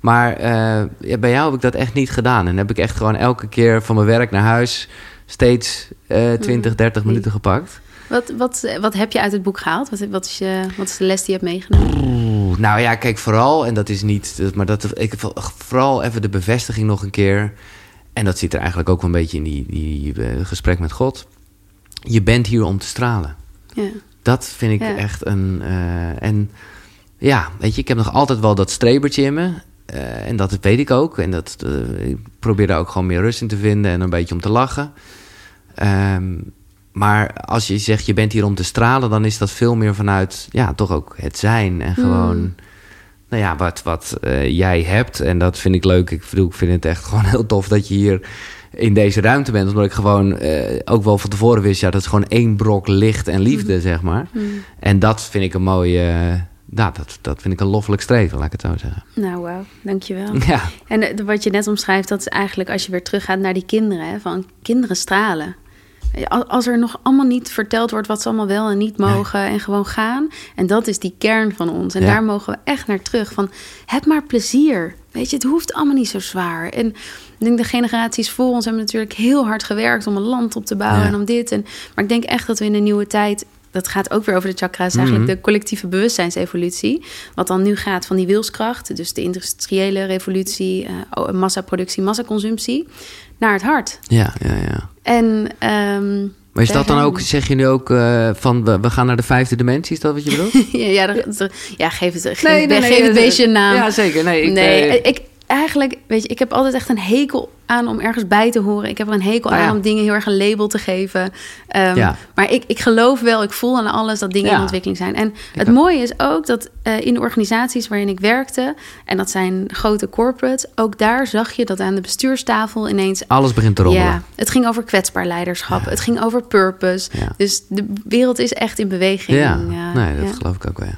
Maar eh, bij jou heb ik dat echt niet gedaan. En heb ik echt gewoon elke keer van mijn werk naar huis... steeds eh 20, 30 minuten gepakt. Wat, wat, wat heb je uit het boek gehaald? Wat, wat, is, je, wat is de les die je hebt meegenomen? Oeh, nou ja, kijk, vooral, en dat is niet, maar dat, ik, vooral even de bevestiging nog een keer. En dat zit er eigenlijk ook wel een beetje in die, die eh, gesprek met God. Je bent hier om te stralen. Ja. Dat vind ik Ja. echt een. eh, en ja, weet je, ik heb nog altijd wel dat strebertje in me. Eh, en dat weet ik ook. En dat, eh, ik probeer daar ook gewoon meer rust in te vinden en een beetje om te lachen. Ehm, maar als je zegt je bent hier om te stralen, dan is dat veel meer vanuit ja, toch ook het zijn. En gewoon, nou ja, wat, wat eh, jij hebt. En dat vind ik leuk. Ik bedoel, ik vind het echt gewoon heel tof dat je hier in deze ruimte bent. Omdat ik gewoon ook wel van tevoren wist, ja, dat is gewoon één brok licht en liefde, zeg maar. En dat vind ik een mooie, nou, dat, dat vind ik een loffelijk streven, laat ik het zo zeggen. Nou, wauw, dankjewel. Ja, En eh, wat je net omschrijft, dat is eigenlijk als je weer teruggaat naar die kinderen. Hè, van kinderen stralen. Al- Als er nog allemaal niet verteld wordt wat ze allemaal wel en niet mogen en gewoon gaan. En dat is die kern van ons. En Ja. daar mogen we echt naar terug. Van, heb maar plezier. Weet je, het hoeft allemaal niet zo zwaar. En ik denk de generaties voor ons hebben natuurlijk heel hard gewerkt om een land op te bouwen Ja. en om dit. En, maar ik denk echt dat we in een nieuwe tijd. Dat gaat ook weer over de chakra's, eigenlijk Mhm. de collectieve bewustzijnsevolutie. Wat dan nu gaat van die wilskracht, dus de industriële revolutie, oh, massaproductie, massaconsumptie, naar het hart. ja, ja, ja. En, ehm, Maar is dat dan ook, zeg je nu ook eh, van we, we gaan naar de vijfde dimensie? Is dat wat je bedoelt? ja, ja, dat- dat- ja, geef het, geef, geef het beestje een naam. Ja, zeker. Nee, ik, nee, eh, ik eigenlijk, weet je, ik heb altijd echt een hekel aan om ergens bij te horen. Ik heb er een hekel ja. aan om dingen heel erg een label te geven. Ehm, Ja. Maar ik, ik geloof wel, ik voel aan alles dat dingen Ja. in ontwikkeling zijn. En het ook. mooie is ook dat eh, in de organisaties waarin ik werkte, en dat zijn grote corporates, ook daar zag je dat aan de bestuurstafel ineens alles begint te rommelen. ja, het ging over kwetsbaar leiderschap. Het ging over purpose. Ja. Dus de wereld is echt in beweging. Ja, Ja, nee, dat ja. geloof ik ook wel.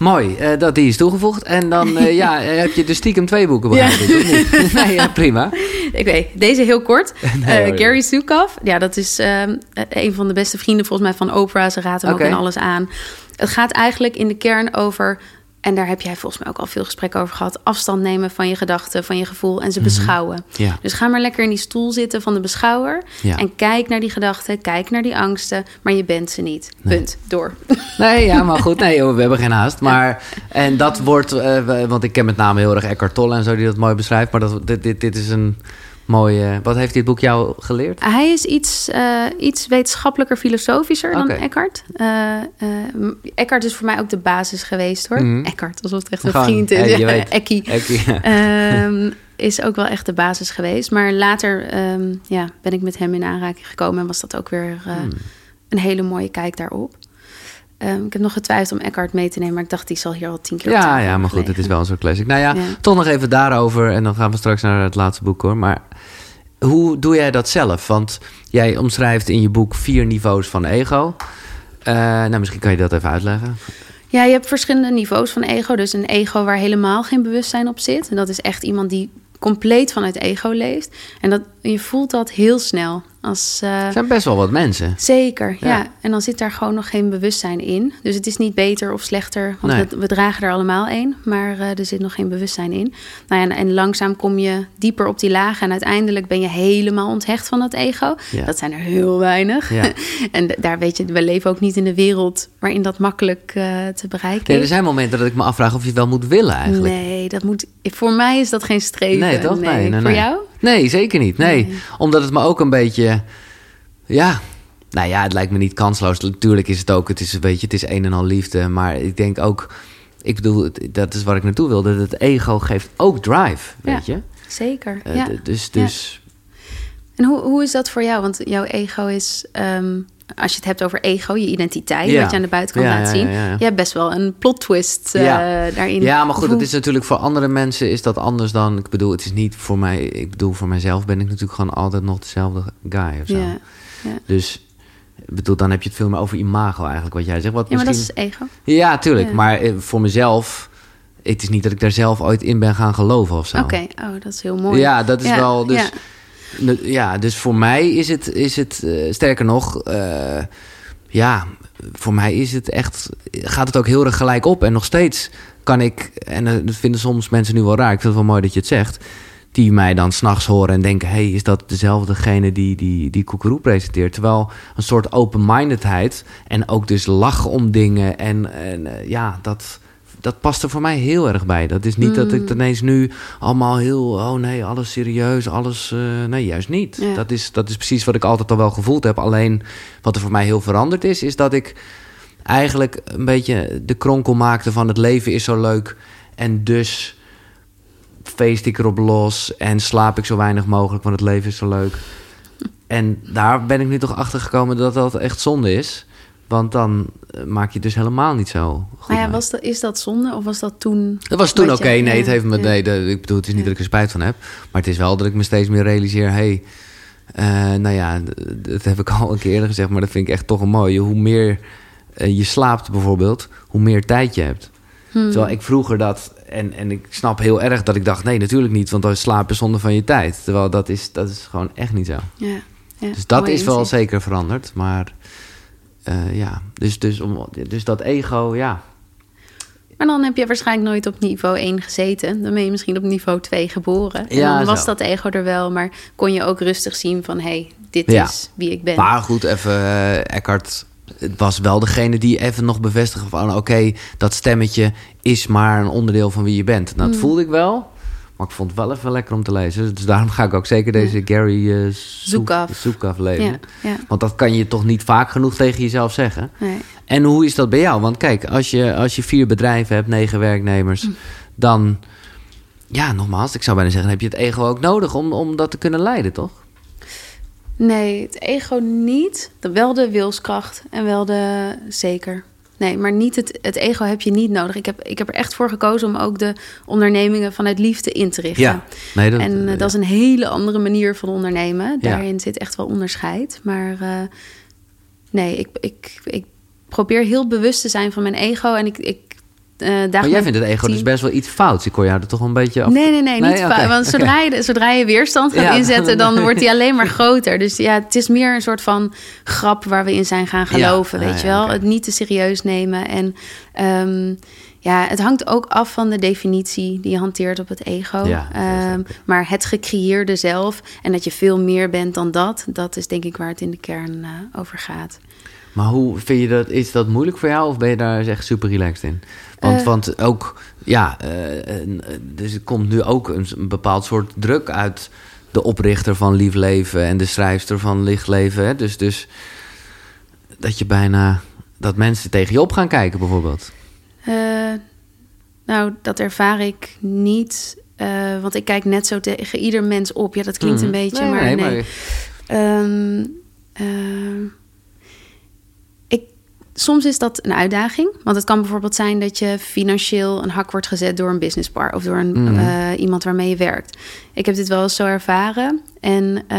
Ja. Mooi, eh, dat die is toegevoegd. En dan eh, ja, heb je dus stiekem twee boeken niet? nee, ja, prima. Ik weet, deze heel kort. Nee, Eh. Gary Zukav, ja, dat is ehm, eh, een van de beste vrienden volgens mij van Oprah. Ze raadt hem Oké. ook in alles aan. Het gaat eigenlijk in de kern over, en daar heb jij volgens mij ook al veel gesprek over gehad, afstand nemen van je gedachten, van je gevoel en ze beschouwen. Mhm. Ja. Dus ga maar lekker in die stoel zitten van de beschouwer Ja. en kijk naar die gedachten, kijk naar die angsten, maar je bent ze niet. Punt. Door. Nee, ja, maar goed. Nee, joh, we hebben geen haast. Maar, en dat wordt, eh, want ik ken met name heel erg Eckhart Tolle en zo die dat mooi beschrijft. Maar dat, dit, dit, dit is een mooie... Wat heeft dit boek jou geleerd? Hij is iets, eh, iets wetenschappelijker, filosofischer dan Eckhart. Eh, eh, Eckhart is voor mij ook de basis geweest hoor. Mhm. Eckhart, alsof het echt een Gewoon, vriend is. hey. Ekkie. Ja. Ehm, is ook wel echt de basis geweest. Maar later ehm, ja, ben ik met hem in aanraking gekomen en was dat ook weer eh, Hmm. een hele mooie kijk daarop. Ehm, ik heb nog getwijfeld om Eckhart mee te nemen, maar ik dacht die zal hier al tien keer Ja, ja, maar goed, het is wel een soort classic. Nou ja, Ja. toch nog even daarover. En dan gaan we straks naar het laatste boek hoor. Maar hoe doe jij dat zelf? Want jij omschrijft in je boek vier niveaus van ego. Eh, nou, misschien kan je dat even uitleggen. Ja, je hebt verschillende niveaus van ego. Dus een ego waar helemaal geen bewustzijn op zit. En dat is echt iemand die compleet vanuit ego leeft. En dat, je voelt dat heel snel. Als, uh, er zijn best wel wat mensen. Zeker, ja. En dan zit daar gewoon nog geen bewustzijn in. Dus het is niet beter of slechter, want Nee. we, we dragen er allemaal een. Maar eh, er zit nog geen bewustzijn in. Nou ja, en, en langzaam kom je dieper op die lagen. En uiteindelijk ben je helemaal onthecht van dat ego. Ja. Dat zijn er heel weinig. Ja. en daar weet je, we leven ook niet in een wereld waarin dat makkelijk eh, te bereiken Nee, er is. zijn momenten dat ik me afvraag of je het wel moet willen eigenlijk. Nee, dat moet, voor mij is dat geen streven. Nee, toch? Nee, nee, Voor nee. jou? Nee, zeker niet. Nee. Nee. Omdat het me ook een beetje. Ja. Nou ja, het lijkt me niet kansloos. Natuurlijk is het ook. Het is een beetje. Het is een en al liefde. Maar ik denk ook. Ik bedoel, dat is waar ik naartoe wilde. Het ego geeft ook drive. Weet je? Zeker. Eh, ja. Dus. Ja. dus En hoe, hoe is dat voor jou? Want jouw ego is, ehm, als je het hebt over ego, je identiteit, Ja. wat je aan de buitenkant Ja, laat zien. ja. Je hebt best wel een plot twist eh, daarin. Ja, maar goed, het is natuurlijk voor andere mensen is dat anders dan. Ik bedoel, het is niet voor mij. Ik bedoel, voor mijzelf ben ik natuurlijk gewoon altijd nog dezelfde guy of zo. Dus. Ik bedoel, dan heb je het veel meer over imago eigenlijk, wat jij zegt. Wat ja, maar dat misschien... is ego. Ja, tuurlijk. Maar eh, voor mezelf, het is niet dat ik daar zelf ooit in ben gaan geloven of zo. Oké, oh, dat is heel mooi. Ja, dat is Ja, wel. Dus, ja. Ne- ja, dus voor mij is het, is het eh, sterker nog, eh, ja, voor mij is het echt, gaat het ook heel erg gelijk op. En nog steeds kan ik, en eh, dat vinden soms mensen nu wel raar, ik vind het wel mooi dat je het zegt, die mij dan s'nachts horen en denken: hey, is dat dezelfdegene die, die, die Koekeroe presenteert? Terwijl een soort open-mindedheid en ook dus lachen om dingen en, en ja, dat. Dat past er voor mij heel erg bij. Dat is niet dat ik het ineens nu allemaal heel... oh nee, alles serieus, alles... eh, nee, juist niet. Ja. Dat, is, dat is precies wat ik altijd al wel gevoeld heb. Alleen wat er voor mij heel veranderd is... is dat ik eigenlijk een beetje de kronkel maakte van... het leven is zo leuk en dus feest ik erop los... en slaap ik zo weinig mogelijk, want het leven is zo leuk. En daar ben ik nu toch achter gekomen dat dat echt zonde is... Want dan eh, maak je het dus helemaal niet zo goed. Maar ja, was dat, is dat zonde of was dat toen? Dat was toen oké. je- Nee, het heeft me. Nee, de- ik bedoel, het is niet dat ik er spijt van heb. Maar het is wel dat ik me steeds meer realiseer. hey, eh, nou ja, dat heb ik al een keer eerder gezegd. Maar dat vind ik echt toch een mooie. Hoe meer eh, je slaapt bijvoorbeeld, hoe meer tijd je hebt. Hmm. Terwijl ik vroeger dat. En, en ik snap heel erg dat ik dacht: nee, natuurlijk niet. Want dan slapen zonde van je tijd. Terwijl dat is, dat is gewoon echt niet zo. Ja, ja, Dus dat mooi is wel inzicht. zeker veranderd. Maar eh, ja, dus, dus, om, dus dat ego, ja. Maar dan heb je waarschijnlijk nooit op niveau 1 gezeten. Dan ben je misschien op niveau 2 geboren. En Ja, dan was zo. dat ego er wel, maar kon je ook rustig zien van... hé, hey, dit Ja. is wie ik ben. Maar goed, even eh, Eckhart het was wel degene die even nog bevestigde van... oké, dat stemmetje is maar een onderdeel van wie je bent. Nou, dat Hmm. voelde ik wel. Maar ik vond het wel even lekker om te lezen. Dus daarom ga ik ook zeker deze Gary eh Zoekaf. Zoekaf lezen. Ja, ja, Want dat kan je toch niet vaak genoeg tegen jezelf zeggen. nee. En hoe is dat bij jou? Want kijk, als je, als je vier bedrijven hebt, negen werknemers... Hm. dan, ja, nogmaals, ik zou bijna zeggen... heb je het ego ook nodig om, om dat te kunnen leiden, toch? Nee, het ego niet. Wel de wilskracht en wel de zeker. Nee, maar niet het, het ego heb je niet nodig. Ik heb, ik heb er echt voor gekozen om ook de ondernemingen vanuit liefde in te richten. Ja, nee, dat, en eh, dat is een hele andere manier van ondernemen. Ja. Daarin zit echt wel onderscheid. Maar eh, nee, ik, ik, ik probeer heel bewust te zijn van mijn ego. En ik, ik Maar jij vindt het ego dus best wel iets fouts. Ik hoor jou er toch een beetje af. Nee, nee, nee, niet Nee, fout. Want zodra, je, zodra je weerstand gaat inzetten, dan wordt die alleen maar groter. Dus ja, het is meer een soort van grap waar we in zijn gaan geloven, Ja, weet ah, je wel. Het niet te serieus nemen. En ehm, ja, het hangt ook af van de definitie die je hanteert op het ego. Ehm, maar het gecreëerde zelf en dat je veel meer bent dan dat, dat is denk ik waar het in de kern eh, over gaat. Maar hoe vind je dat? Is dat moeilijk voor jou of ben je daar echt super relaxed in? Want, Eh. want ook, ja, eh, eh, dus er komt nu ook een, een bepaald soort druk uit de oprichter van Lief Leven en de schrijfster van Licht Leven. Hè? Dus, dus dat je bijna, dat mensen tegen je op gaan kijken bijvoorbeeld. Nou, dat ervaar ik niet. want ik kijk net zo tegen ieder mens op. Ja, dat klinkt Mhm. een beetje, Nee, maar nee, nee. maar- Ehm, soms is dat een uitdaging. Want het kan bijvoorbeeld zijn dat je financieel een hak wordt gezet door een businessbar of door een, Mhm. eh, iemand waarmee je werkt. Ik heb dit wel eens zo ervaren. En eh,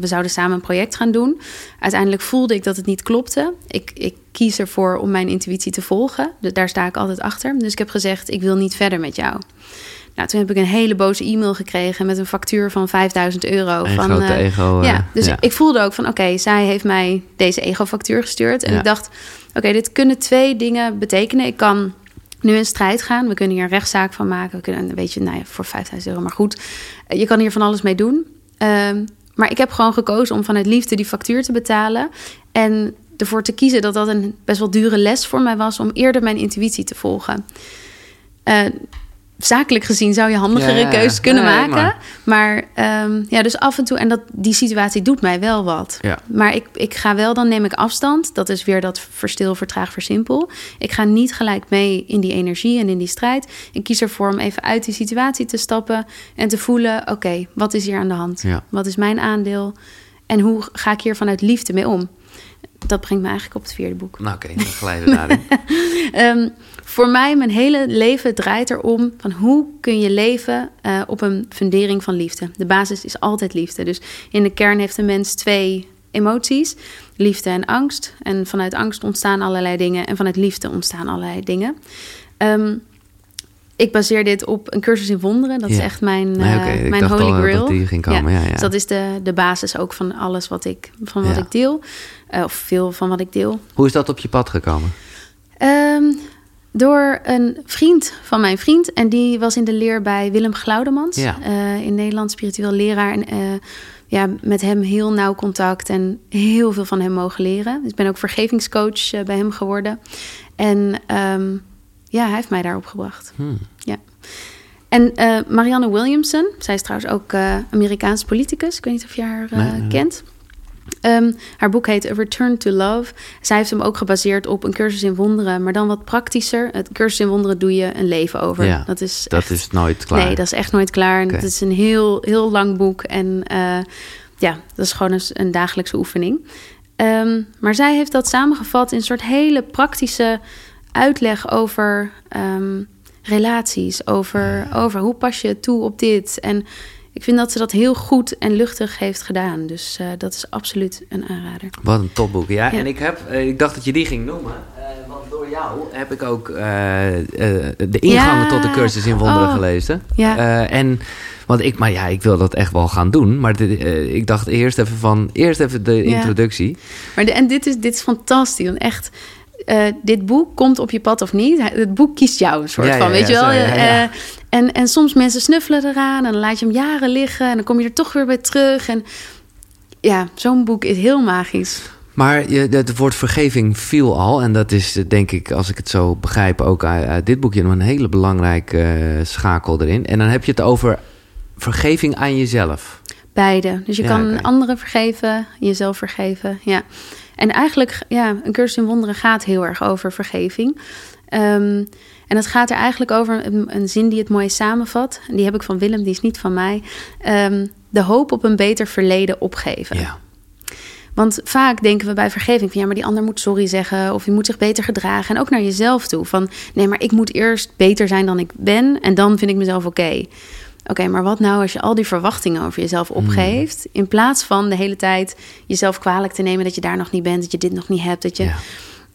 we zouden samen een project gaan doen. Uiteindelijk voelde ik dat het niet klopte. Ik, ik kies ervoor om mijn intuïtie te volgen. Dus daar sta ik altijd achter. Dus ik heb gezegd: ik wil niet verder met jou. Nou, toen heb ik een hele boze e-mail gekregen met een factuur van 5000 euro. Een van, grote eh, ego. eh, ja, dus ja. Ik, voelde ook van, oké, zij heeft mij deze ego-factuur gestuurd. En Ja. ik dacht, oké, dit kunnen twee dingen betekenen. Ik kan nu in strijd gaan. We kunnen hier een rechtszaak van maken. We kunnen, weet je, nou ja, voor 5000 euro, maar goed. Eh, Je kan hier van alles mee doen. Ehm, maar ik heb gewoon gekozen om vanuit liefde die factuur te betalen. En ervoor te kiezen dat dat een best wel dure les voor mij was... om eerder mijn intuïtie te volgen. Eh, zakelijk gezien zou je handigere Ja, keuzes kunnen Nee, maken. maar- Maar, ehm, ja, dus af en toe, en dat, die situatie doet mij wel wat. Ja. Maar ik, ik ga wel, dan neem ik afstand. Dat is weer dat verstil, vertraag, versimpel. Ik ga niet gelijk mee in die energie en in die strijd. Ik kies ervoor om even uit die situatie te stappen en te voelen: oké, wat is hier aan de hand? Ja. Wat is mijn aandeel? En hoe ga ik hier vanuit liefde mee om? Dat brengt me eigenlijk op het vierde boek. Nou, oké, dan glijden we daarin. Ehm, voor mij, mijn hele leven draait erom van hoe kun je leven eh, op een fundering van liefde. De basis is altijd liefde. Dus in de kern heeft een mens twee emoties, liefde en angst. En vanuit angst ontstaan allerlei dingen en vanuit liefde ontstaan allerlei dingen. Ehm, ik baseer dit op een cursus in wonderen. Dat is echt mijn, Nee, eh, mijn holy grail. dat die ging komen, ja, ja. Dus dat is de, de basis ook van alles wat ik, van wat ik deel. Eh, of veel van wat ik deel. Hoe is dat op je pad gekomen? Ehm, door een vriend van mijn vriend. En die was in de leer bij Willem Glaudemans. Ja. eh, in Nederland, spiritueel leraar. En eh, ja, met hem heel nauw contact en heel veel van hem mogen leren. Dus ik ben ook vergevingscoach eh, bij hem geworden. En ehm, ja, hij heeft mij daarop gebracht. Hmm. Ja. En Marianne Williamson, zij is trouwens ook Amerikaans politicus. Ik weet niet of je haar nee. kent. Ehm, haar boek heet A Return to Love. Zij heeft hem ook gebaseerd op een cursus in wonderen, maar dan wat praktischer. Het cursus in wonderen doe je een leven over. Ja, dat is Dat echt- is nooit klaar. Nee, dat is echt nooit klaar. Het is een heel, heel lang boek. En eh, ja, dat is gewoon een, een dagelijkse oefening. Ehm, maar zij heeft dat samengevat in een soort hele praktische uitleg over ehm, relaties. Over, over hoe pas je toe op dit. En ik vind dat ze dat heel goed en luchtig heeft gedaan. Dus eh, dat is absoluut een aanrader. Wat een topboek. Ja, Ja. en ik, heb, eh, ik dacht dat je die ging noemen. eh, want door jou heb ik ook eh, eh, de ingangen Ja. tot de cursus in wonderen Oh. gelezen. Ja. Eh, en, want ik, maar ja, ik wil dat echt wel gaan doen. Maar dit, eh, ik dacht eerst even van, eerst even de Ja. introductie. Maar de, en dit is, dit is fantastisch. Want echt, eh, dit boek komt op je pad of niet. Het boek kiest jou een soort Ja, van, ja, weet ja, je wel. zo. Eh, en, en soms mensen snuffelen eraan en dan laat je hem jaren liggen. En dan kom je er toch weer bij terug. En ja, zo'n boek is heel magisch. Maar je, het woord vergeving viel al. En dat is eh, denk ik, als ik het zo begrijp, ook uit, dit boekje nog een hele belangrijke schakel erin. En dan heb je het over vergeving aan jezelf. Beide. Dus je Ja, kan anderen vergeven, jezelf vergeven. Ja. En eigenlijk, ja, een cursus in wonderen gaat heel erg over vergeving. Ehm, en het gaat er eigenlijk over een, een zin die het mooi samenvat. En die heb ik van Willem, die is niet van mij. Ehm, de hoop op een beter verleden opgeven. Ja. Want vaak denken we bij vergeving van ja, maar die ander moet sorry zeggen of je moet zich beter gedragen. En ook naar jezelf toe. Van nee, maar ik moet eerst beter zijn dan ik ben en dan vind ik mezelf oké. Oké, maar wat nou als je al die verwachtingen over jezelf opgeeft, in plaats van de hele tijd jezelf kwalijk te nemen dat je daar nog niet bent, dat je dit nog niet hebt, dat je. Ja.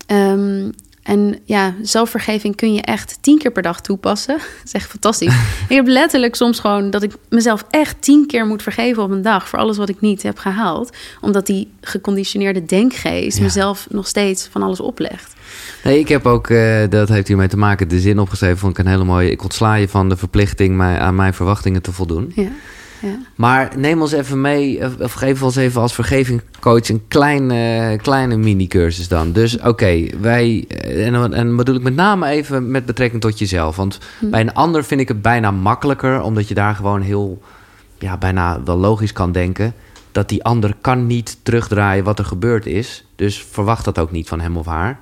Ehm, en ja, zelfvergeving kun je echt tien keer per dag toepassen. Dat is echt fantastisch. ik heb letterlijk soms gewoon dat ik mezelf echt tien keer moet vergeven op een dag voor alles wat ik niet heb gehaald. Omdat die geconditioneerde denkgeest Ja. mezelf nog steeds van alles oplegt. Nee, ik heb ook, eh, dat heeft hiermee te maken, de zin opgeschreven, vond ik een hele mooie. Ik ontsla je van de verplichting mij, aan mijn verwachtingen te voldoen. Ja, ja. Maar neem ons even mee, of, geef ons even als vergevingcoach een kleine, kleine mini-cursus dan. Dus oké, wij, eh, en, en bedoel ik met name even met betrekking tot jezelf. Want Hm. bij een ander vind ik het bijna makkelijker, omdat je daar gewoon heel, ja, bijna wel logisch kan denken. Dat die ander kan niet terugdraaien wat er gebeurd is. Dus verwacht dat ook niet van hem of haar.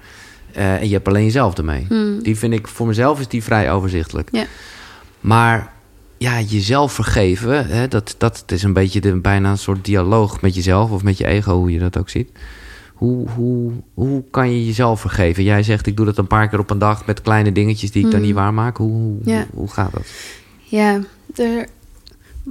Eh, en je hebt alleen jezelf ermee. Hm. Die vind ik, voor mezelf is die vrij overzichtelijk. Ja. Maar ja, jezelf vergeven, hè, dat, dat is een beetje de, bijna een soort dialoog met jezelf of met je ego, hoe je dat ook ziet. Hoe, hoe, hoe kan je jezelf vergeven? Jij zegt, ik doe dat een paar keer op een dag met kleine dingetjes die ik dan Mhm. niet waarmaak. Hoe, hoe, Ja. hoe gaat dat? Ja, er,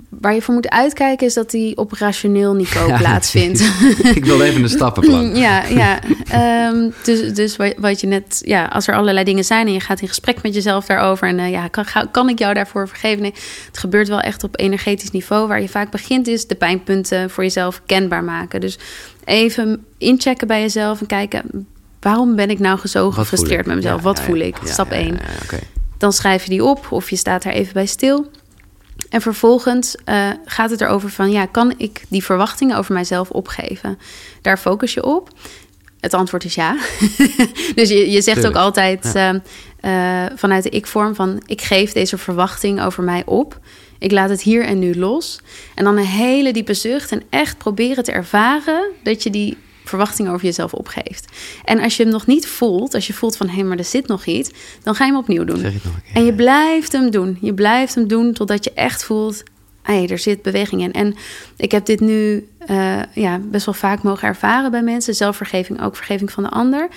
waar je voor moet uitkijken is dat die op rationeel niveau Ja, plaatsvindt. ik wil even een stappenplan. Ja, ja. Ehm, dus dus wat, wat je net, ja, als er allerlei dingen zijn en je gaat in gesprek met jezelf daarover en eh, ja, kan, ga- kan ik jou daarvoor vergeven? Nee, het gebeurt wel echt op energetisch niveau. Waar je vaak begint is de pijnpunten voor jezelf kenbaar maken. Dus even inchecken bij jezelf en kijken, waarom ben ik nou zo gefrustreerd met mezelf? Ja, Wat ja, voel ik? Stap ja, 1. ja, ja, oké. Dan schrijf je die op of je staat daar even bij stil. En vervolgens eh, gaat het erover van, ja, kan ik die verwachtingen over mijzelf opgeven? Daar focus je op. Het antwoord is ja. dus je, je zegt Tuurlijk, ook altijd eh, eh, vanuit de ik-vorm van, ik geef deze verwachting over mij op. Ik laat het hier en nu los. En dan een hele diepe zucht en echt proberen te ervaren dat je die verwachting over jezelf opgeeft. En als je hem nog niet voelt, als je voelt van, hé, maar er zit nog iets, dan ga je hem opnieuw doen. Nog een keer. En je blijft hem doen. Je blijft hem doen totdat je echt voelt... Hé, er zit beweging in. En ik heb dit nu eh, ja, best wel vaak mogen ervaren bij mensen. Zelfvergeving, ook vergeving van de ander.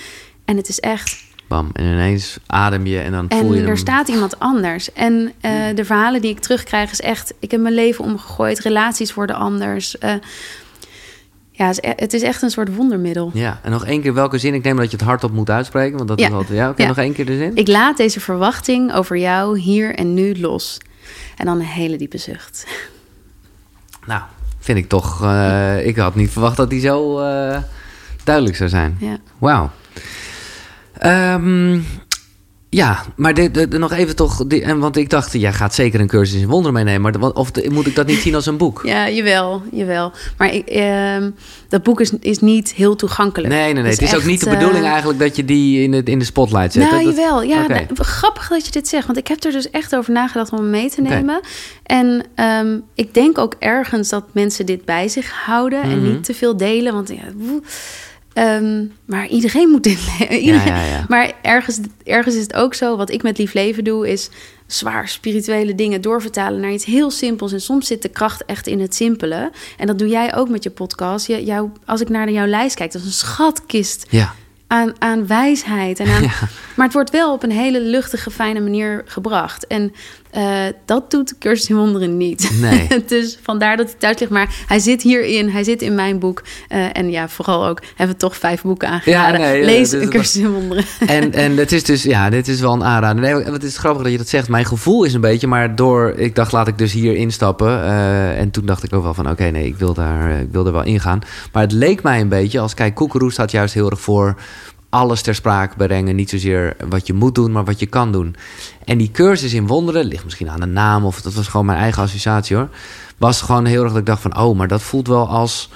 En het is echt... Bam. En ineens adem je en dan voel En je er hem. staat iemand anders. En eh, de verhalen die ik terugkrijg is echt... Ik heb mijn leven omgegooid. Relaties worden anders. Eh, ja, het is e- het is echt een soort wondermiddel. Ja, en nog één keer welke zin? Ik neem dat je het hardop moet uitspreken, want dat Ja. is altijd... Ja, oké, Ja. nog één keer de zin? Ik laat deze verwachting over jou hier en nu los. En dan een hele diepe zucht. Nou, vind ik toch... eh, ik had niet verwacht dat die zo eh, duidelijk zou zijn. Ja. Wauw. Ehm, ja, maar nog even toch... en want ik dacht, jij gaat zeker een cursus in wonderen meenemen. Maar, de- of moet ik dat niet zien als een boek? Ja, jawel, jawel. Maar ik, ehm, dat boek is, is niet heel toegankelijk. Nee, nee, nee. Het is ook niet de eh, bedoeling eigenlijk dat je die in de, in de spotlight zet. Nou, Dat- jawel. Ja, nou, grappig dat je dit zegt. Want ik heb er dus echt over nagedacht om mee te nemen. En ehm, ik denk ook ergens dat mensen dit bij zich houden. En Mhm. niet te veel delen. Want ja, woe. Ehm, maar iedereen moet dit iedereen- ja, ja. Maar ergens, ergens is het ook zo. Wat ik met Lief Leven doe, is zwaar spirituele dingen doorvertalen naar iets heel simpels. En soms zit de kracht echt in het simpele. En dat doe jij ook met je podcast. Je, jou, als ik naar jouw lijst kijk, dat is een schatkist Ja, aan, aan wijsheid. En aan. Maar het wordt wel op een hele luchtige, fijne manier gebracht. En eh, dat doet de cursus in wonderen niet. Nee. dus vandaar dat hij thuis ligt. Maar hij zit hierin, hij zit in mijn boek. Eh, en ja, vooral ook, hebben we toch vijf boeken aangeraden. Ja, nee, ja, Lees dit is een cursus in wonderen. En, en het is dus, ja, dit is wel een aanrader. Nee, het is grappig dat je dat zegt. Mijn gevoel is een beetje, maar door, ik dacht, laat ik dus hier instappen. Eh, en toen dacht ik ook wel van, oké, nee, ik wil, daar, eh, ik wil er wel ingaan. Maar het leek mij een beetje, als kijk, Koekeroe staat juist heel erg voor alles ter sprake brengen. Niet zozeer wat je moet doen, maar wat je kan doen. En die cursus in wonderen, ligt misschien aan de naam of dat was gewoon mijn eigen associatie hoor. Was gewoon heel erg dat ik dacht van, oh, maar dat voelt wel als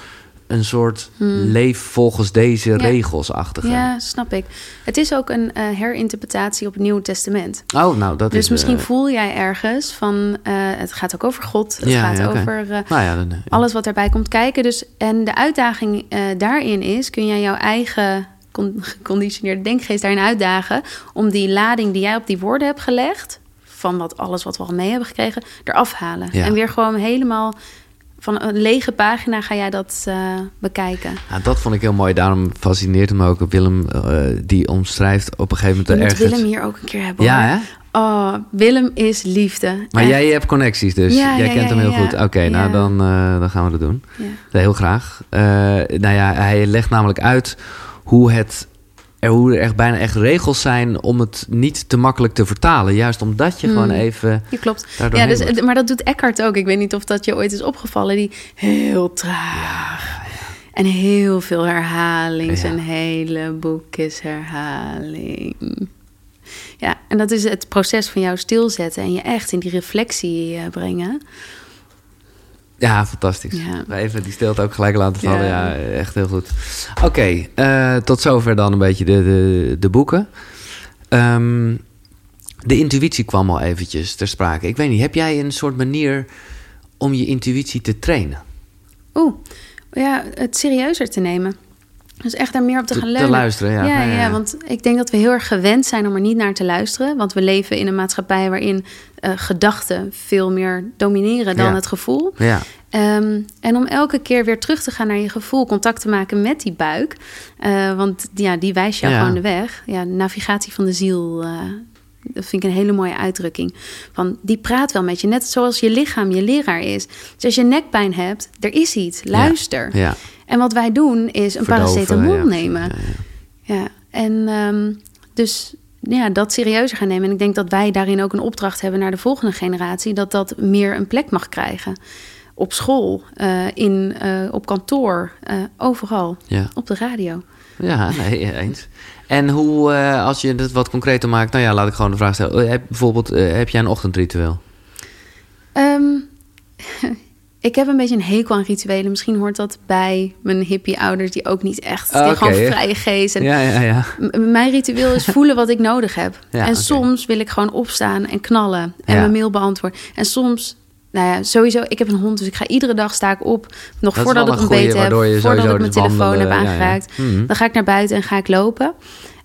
een soort leef volgens deze regels-achtige. Ja, snap ik. Het is ook een eh, herinterpretatie op het Nieuwe Testament. Oh, nou, dat Dus is... misschien eh, voel jij ergens van... eh, het gaat ook over God. Het Ja, gaat ja, over... Nou ja, dan, alles wat daarbij komt kijken. Dus, en de uitdaging daarin is, kun jij jouw eigen geconditioneerde denkgeest daarin uitdagen om die lading die jij op die woorden hebt gelegd, van wat alles wat we al mee hebben gekregen, eraf halen. Ja. En weer gewoon helemaal van een lege pagina ga jij dat eh, bekijken. Ja, dat vond ik heel mooi. Daarom fascineert me ook. Willem, eh, die omschrijft op een gegeven moment ergens... Willem hier ook een keer hebben. Ja, hè? Oh, Willem is liefde. Maar Echt. jij hebt connecties dus. Ja, jij ja, kent hem heel goed. Oké, nou dan, eh, dan gaan we dat doen. Heel graag. Nou ja, hij legt namelijk uit hoe het... Er, hoe er echt bijna echt regels zijn om het niet te makkelijk te vertalen. Juist omdat je Hmm. gewoon even... Ja, klopt. Ja, dus, maar dat doet Eckhart ook. Ik weet niet of dat je ooit is opgevallen. Die heel traag. En heel veel herhaling. Ja. Zijn hele boek is herhaling. Ja, en dat is het proces van jou stilzetten en je echt in die reflectie eh, brengen. Ja, fantastisch. Ja. Even die stilte ook gelijk laten vallen. Ja, Ja. echt heel goed. Oké, eh, tot zover dan een beetje de, de, de boeken. Ehm, de intuïtie kwam al eventjes ter sprake. Ik weet niet, heb jij een soort manier om je intuïtie te trainen? Oeh, ja, het serieuzer te nemen. Dus echt daar meer op te Te- gaan te luisteren, ja. Ja, want ik denk dat we heel erg gewend zijn om er niet naar te luisteren. Want we leven in een maatschappij waarin eh, gedachten veel meer domineren dan Ja. het gevoel. Ja, Ehm, en om elke keer weer terug te gaan naar je gevoel, contact te maken met die buik. Uh, want ja, die wijst jou gewoon de weg. Ja, navigatie van de ziel. eh, dat vind ik een hele mooie uitdrukking. Van, die praat wel met je, net zoals je lichaam je leraar is. Dus als je nekpijn hebt, er is iets, luister. Ja. En wat wij doen is een Verdoven, paracetamol ja, nemen. ja, en ehm, dus ja, dat serieuzer gaan nemen. En ik denk dat wij daarin ook een opdracht hebben naar de volgende generatie, dat dat meer een plek mag krijgen. Op school, eh, in, eh, op kantoor, eh, overal, Ja. op de radio. Ja, nee, eens. En hoe, als je het wat concreter maakt, nou ja, laat ik gewoon de vraag stellen. Heb, bijvoorbeeld, heb jij een ochtendritueel? Ehm, ik heb een beetje een hekel aan rituelen. Misschien hoort dat bij mijn hippie-ouders, die ook niet echt. Die Ah, gewoon vrije geest. En Ja, ja, ja. Mijn ritueel is voelen wat ik nodig heb. En soms wil ik gewoon opstaan en knallen en mijn mail beantwoorden. En soms, nou ja, sowieso, ik heb een hond, dus ik ga iedere dag sta ik op. Nog voordat ik een ontbeten heb, voordat ik mijn telefoon heb wandelen, ja. aangeraakt. Mhm. Dan ga ik naar buiten en ga ik lopen.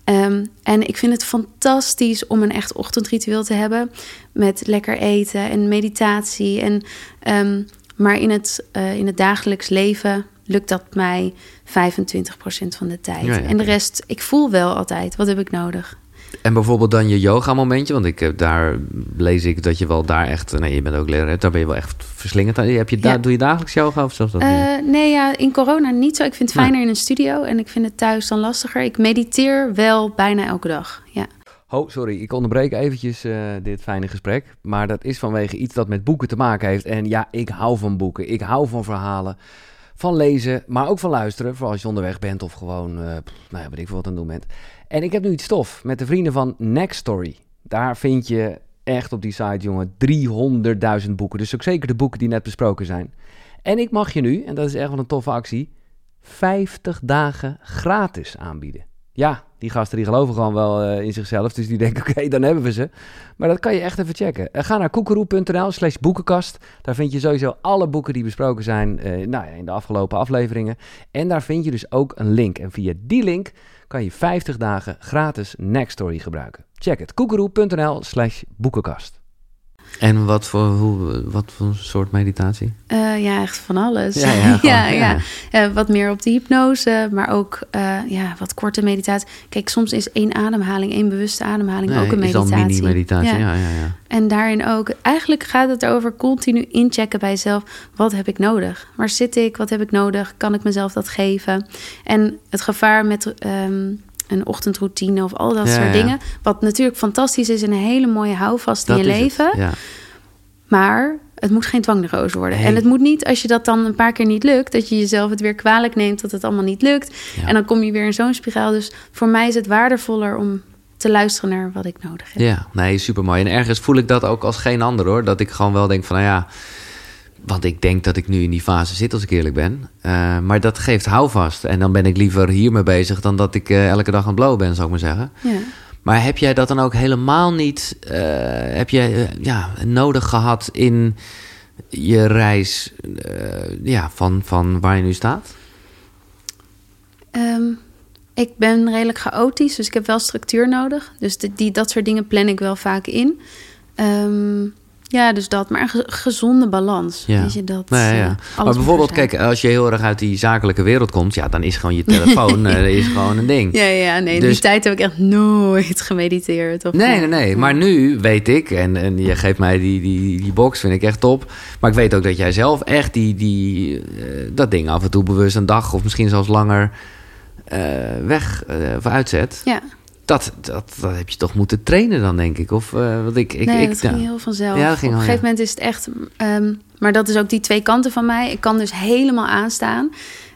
Ehm, en ik vind het fantastisch om een echt ochtendritueel te hebben. Met lekker eten en meditatie. En, ehm, maar in het, eh, in het dagelijks leven lukt dat mij 25% van de tijd. Ja, ja, en de rest, ik voel wel altijd, wat heb ik nodig? En bijvoorbeeld dan je yoga momentje, want ik heb daar lees ik dat je wel daar echt, nee, je bent ook leraar, daar ben je wel echt verslingend aan. Heb je da- Ja. doe je dagelijks yoga of zelfs dat? Eh, nee, ja, in corona niet zo. Ik vind het fijner in een studio en ik vind het thuis dan lastiger. Ik mediteer wel bijna elke dag. Ja. Oh, sorry, ik onderbreek eventjes eh, dit fijne gesprek. Maar dat is vanwege iets dat met boeken te maken heeft. En ja, ik hou van boeken. Ik hou van verhalen. Van lezen, maar ook van luisteren. Vooral als je onderweg bent of gewoon, eh nou ja, weet ik veel wat aan het doen bent. En ik heb nu iets stof met de vrienden van Next Story. Daar vind je echt op die site, jongen, 300.000 boeken. Dus ook zeker de boeken die net besproken zijn. En ik mag je nu, en dat is echt wel een toffe actie, 50 dagen gratis aanbieden. Ja, die gasten die geloven gewoon wel eh, in zichzelf. Dus die denken, oké, dan hebben we ze. Maar dat kan je echt even checken. Eh, ga naar koekeroe.nl slash boekenkast. Daar vind je sowieso alle boeken die besproken zijn eh, nou ja, in de afgelopen afleveringen. En daar vind je dus ook een link. En via die link kan je 50 dagen gratis Nextory gebruiken. Check het, koekeroe.nl slash boekenkast. En wat voor, hoe, wat voor soort meditatie? Eh, ja, echt van alles. Ja, ja, gewoon, ja, ja. ja. Eh, wat meer op de hypnose, maar ook eh, ja, wat korte meditatie. Kijk, soms is één ademhaling, één bewuste ademhaling ook een is meditatie. mini-meditatie. Ja. Ja, ja, ja. En daarin ook, eigenlijk gaat het over continu inchecken bij jezelf. Wat heb ik nodig? Waar zit ik? Wat heb ik nodig? Kan ik mezelf dat geven? En het gevaar met ehm, een ochtendroutine of al dat Ja, soort ja. dingen. Wat natuurlijk fantastisch is en een hele mooie houvast in je het, leven. Ja. Maar het moet geen dwangneroos worden. Nee. En het moet niet, als je dat dan een paar keer niet lukt, dat je jezelf het weer kwalijk neemt dat het allemaal niet lukt. En dan kom je weer in zo'n spiraal. Dus voor mij is het waardevoller om te luisteren naar wat ik nodig heb. Ja, nee, super mooi. En ergens voel ik dat ook als geen ander hoor. Dat ik gewoon wel denk van, nou ja. Want ik denk dat ik nu in die fase zit, als ik eerlijk ben. Eh, maar dat geeft houvast. En dan ben ik liever hiermee bezig dan dat ik eh, elke dag aan het blowen ben, zou ik maar zeggen. Ja. Maar heb jij dat dan ook helemaal niet eh, heb jij, ja, nodig gehad in je reis ja, van, van waar je nu staat? Ehm, ik ben redelijk chaotisch, dus ik heb wel structuur nodig. Dus die, die, dat soort dingen plan ik wel vaak in. Ehm, ja, dus dat. Maar een ge- gezonde balans. Ja. Weet je, dat, eh, ja. alles Maar bijvoorbeeld, kijk, als je heel erg uit die zakelijke wereld komt, ja, dan is gewoon je telefoon eh, is gewoon een ding. Ja, ja, nee. In Dus- die tijd heb ik echt nooit gemediteerd. Of Nee, nee, nee. Maar nu weet ik, en, en je geeft mij die, die, die box, vind ik echt top. Maar ik weet ook dat jij zelf echt die, die, eh, dat ding af en toe bewust een dag of misschien zelfs langer eh, weg eh, of uitzet. Ja, Dat, dat, dat heb je toch moeten trainen dan, denk ik. Of uh, wat ik, ik, nee, ik, dat ging heel vanzelf. Ja, dat ging Op een ja. gegeven moment is het echt... ehm, maar dat is ook die twee kanten van mij. Ik kan dus helemaal aanstaan.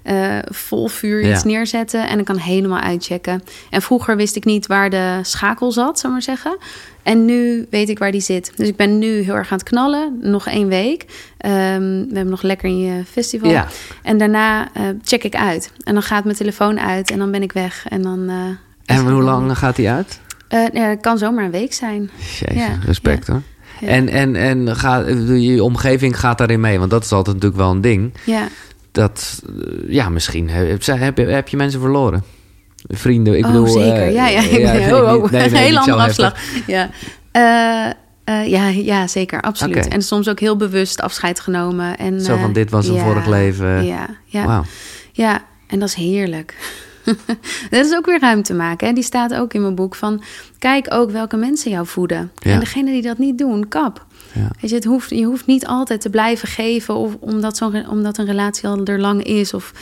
eh, vol vuur Ja. iets neerzetten en ik kan helemaal uitchecken. En vroeger wist ik niet waar de schakel zat, zou maar zeggen. En nu weet ik waar die zit. Dus ik ben nu heel erg aan het knallen. Nog één week. Ehm, we hebben nog lekker in je festival. Ja. En daarna eh, check ik uit. En dan gaat mijn telefoon uit en dan ben ik weg. En dan... eh, En hoe lang gaat die uit? Eh, nee, het kan zomaar een week zijn. Jezus, Ja, respect hoor. Ja. En, en, en je omgeving gaat daarin mee, want dat is altijd natuurlijk wel een ding. Ja. Dat, eh, ja, misschien heb, heb, je- heb je mensen verloren. Vrienden, ik oh, bedoel... zeker. eh, ja, ja. Ik ja, ben, nee, oh, oh, nee, nee, een hele andere afslag. Ja. Ja, ja, zeker, absoluut. En soms ook heel bewust afscheid genomen. En, Zo van, dit was een vorig leven. Ja, ja. Ja, en dat is heerlijk. dat is ook weer ruimte maken. Hè? Die staat ook in mijn boek van... kijk ook welke mensen jou voeden. Ja. En degene die dat niet doen, kap. Ja. Weet je, het hoeft, je hoeft niet altijd te blijven geven... Of omdat, zo'n omdat een relatie al er lang is. Of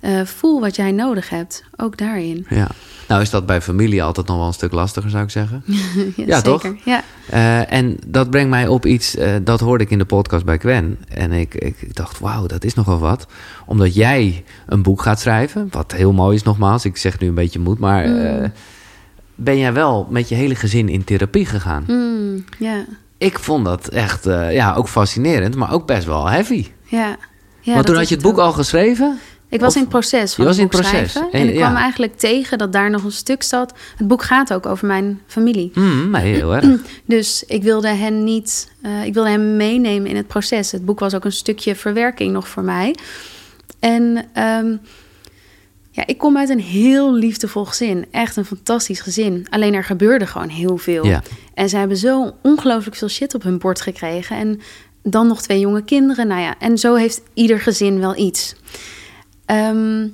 eh, voel wat jij nodig hebt. Ook daarin. Ja. Nou is dat bij familie altijd nog wel een stuk lastiger, zou ik zeggen. Ja, toch? zeker. Ja. Eh, en dat brengt mij op iets, eh, dat hoorde ik in de podcast bij Gwen. En ik, ik dacht, wauw, dat is nogal wat. Omdat jij een boek gaat schrijven, wat heel mooi is nogmaals. Ik zeg nu een beetje moed, maar eh, ben jij wel met je hele gezin in therapie gegaan? Mm, ja. Ik vond dat echt, eh, ja, ook fascinerend, maar ook best wel heavy. Ja. ja Want toen had je het ook. boek al geschreven? Ik was Of- in het proces van Je het was in het proces. schrijven. En- En ik ja. kwam eigenlijk tegen dat daar nog een stuk zat. Het boek gaat ook over mijn familie. Mm, heel erg. Dus ik wilde hen niet, eh, ik wilde hem meenemen in het proces. Het boek was ook een stukje verwerking nog voor mij. En ehm, ja, ik kom uit een heel liefdevol gezin. Echt een fantastisch gezin. Alleen er gebeurde gewoon heel veel. Ja. En ze hebben zo ongelooflijk veel shit op hun bord gekregen. En dan nog twee jonge kinderen. Nou ja, en zo heeft ieder gezin wel iets. Ehm,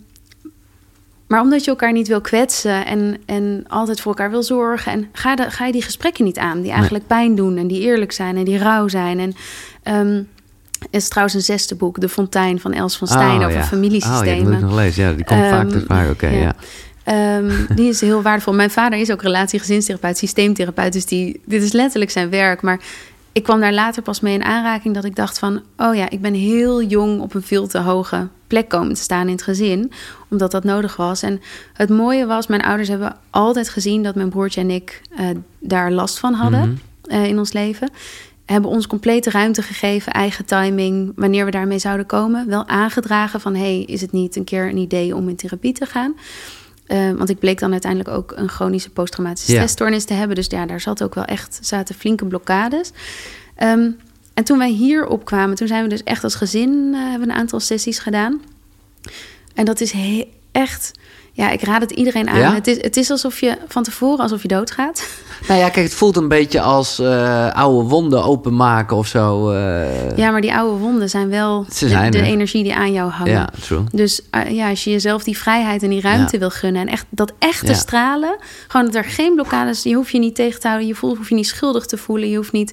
maar omdat je elkaar niet wil kwetsen en, en altijd voor elkaar wil zorgen, en ga, de, ga je die gesprekken niet aan, die eigenlijk pijn doen en die eerlijk zijn en die rauw zijn. En ehm, is trouwens een zesde boek, De Fontein van Els van Stijn, over Oh, ja. familiesystemen. Oh, ja, die moet ik nog lezen. Ja, die komt vaak Ehm, te vaak. Oké, ja. ja. Ehm, die is heel waardevol. Mijn vader is ook relatie-gezinstherapeut, systeemtherapeut. Dus die, dit is letterlijk zijn werk. Maar ik kwam daar later pas mee in aanraking dat ik dacht van... oh ja, ik ben heel jong op een veel te hoge plek komen te staan in het gezin. Omdat dat nodig was. En het mooie was, mijn ouders hebben altijd gezien... dat mijn broertje en ik eh, daar last van hadden Mhm. eh, in ons leven. Hebben ons complete ruimte gegeven, eigen timing... wanneer we daarmee zouden komen. Wel aangedragen van, hey, is het niet een keer een idee om in therapie te gaan... Eh, want ik bleek dan uiteindelijk ook een chronische posttraumatische Ja. stressstoornis te hebben. Dus ja, daar zat ook wel echt, zaten flinke blokkades. Ehm, en toen wij hier opkwamen, toen zijn we dus echt als gezin eh, hebben een aantal sessies gedaan. En dat is echt, ja, ik raad het iedereen aan. Ja? Het, is, het is alsof je van tevoren alsof je doodgaat. Nou ja, kijk, het voelt een beetje als eh, oude wonden openmaken of zo. eh. Ja, maar die oude wonden zijn wel Ze de, zijn de er. energie die aan jou hangen. ja, true. Dus eh, ja, als je jezelf die vrijheid en die ruimte Ja. wil gunnen en echt dat echte Ja. stralen, gewoon dat er geen blokkades, je hoeft je niet tegen te houden, je voelt, hoef je niet schuldig te voelen, je hoeft niet.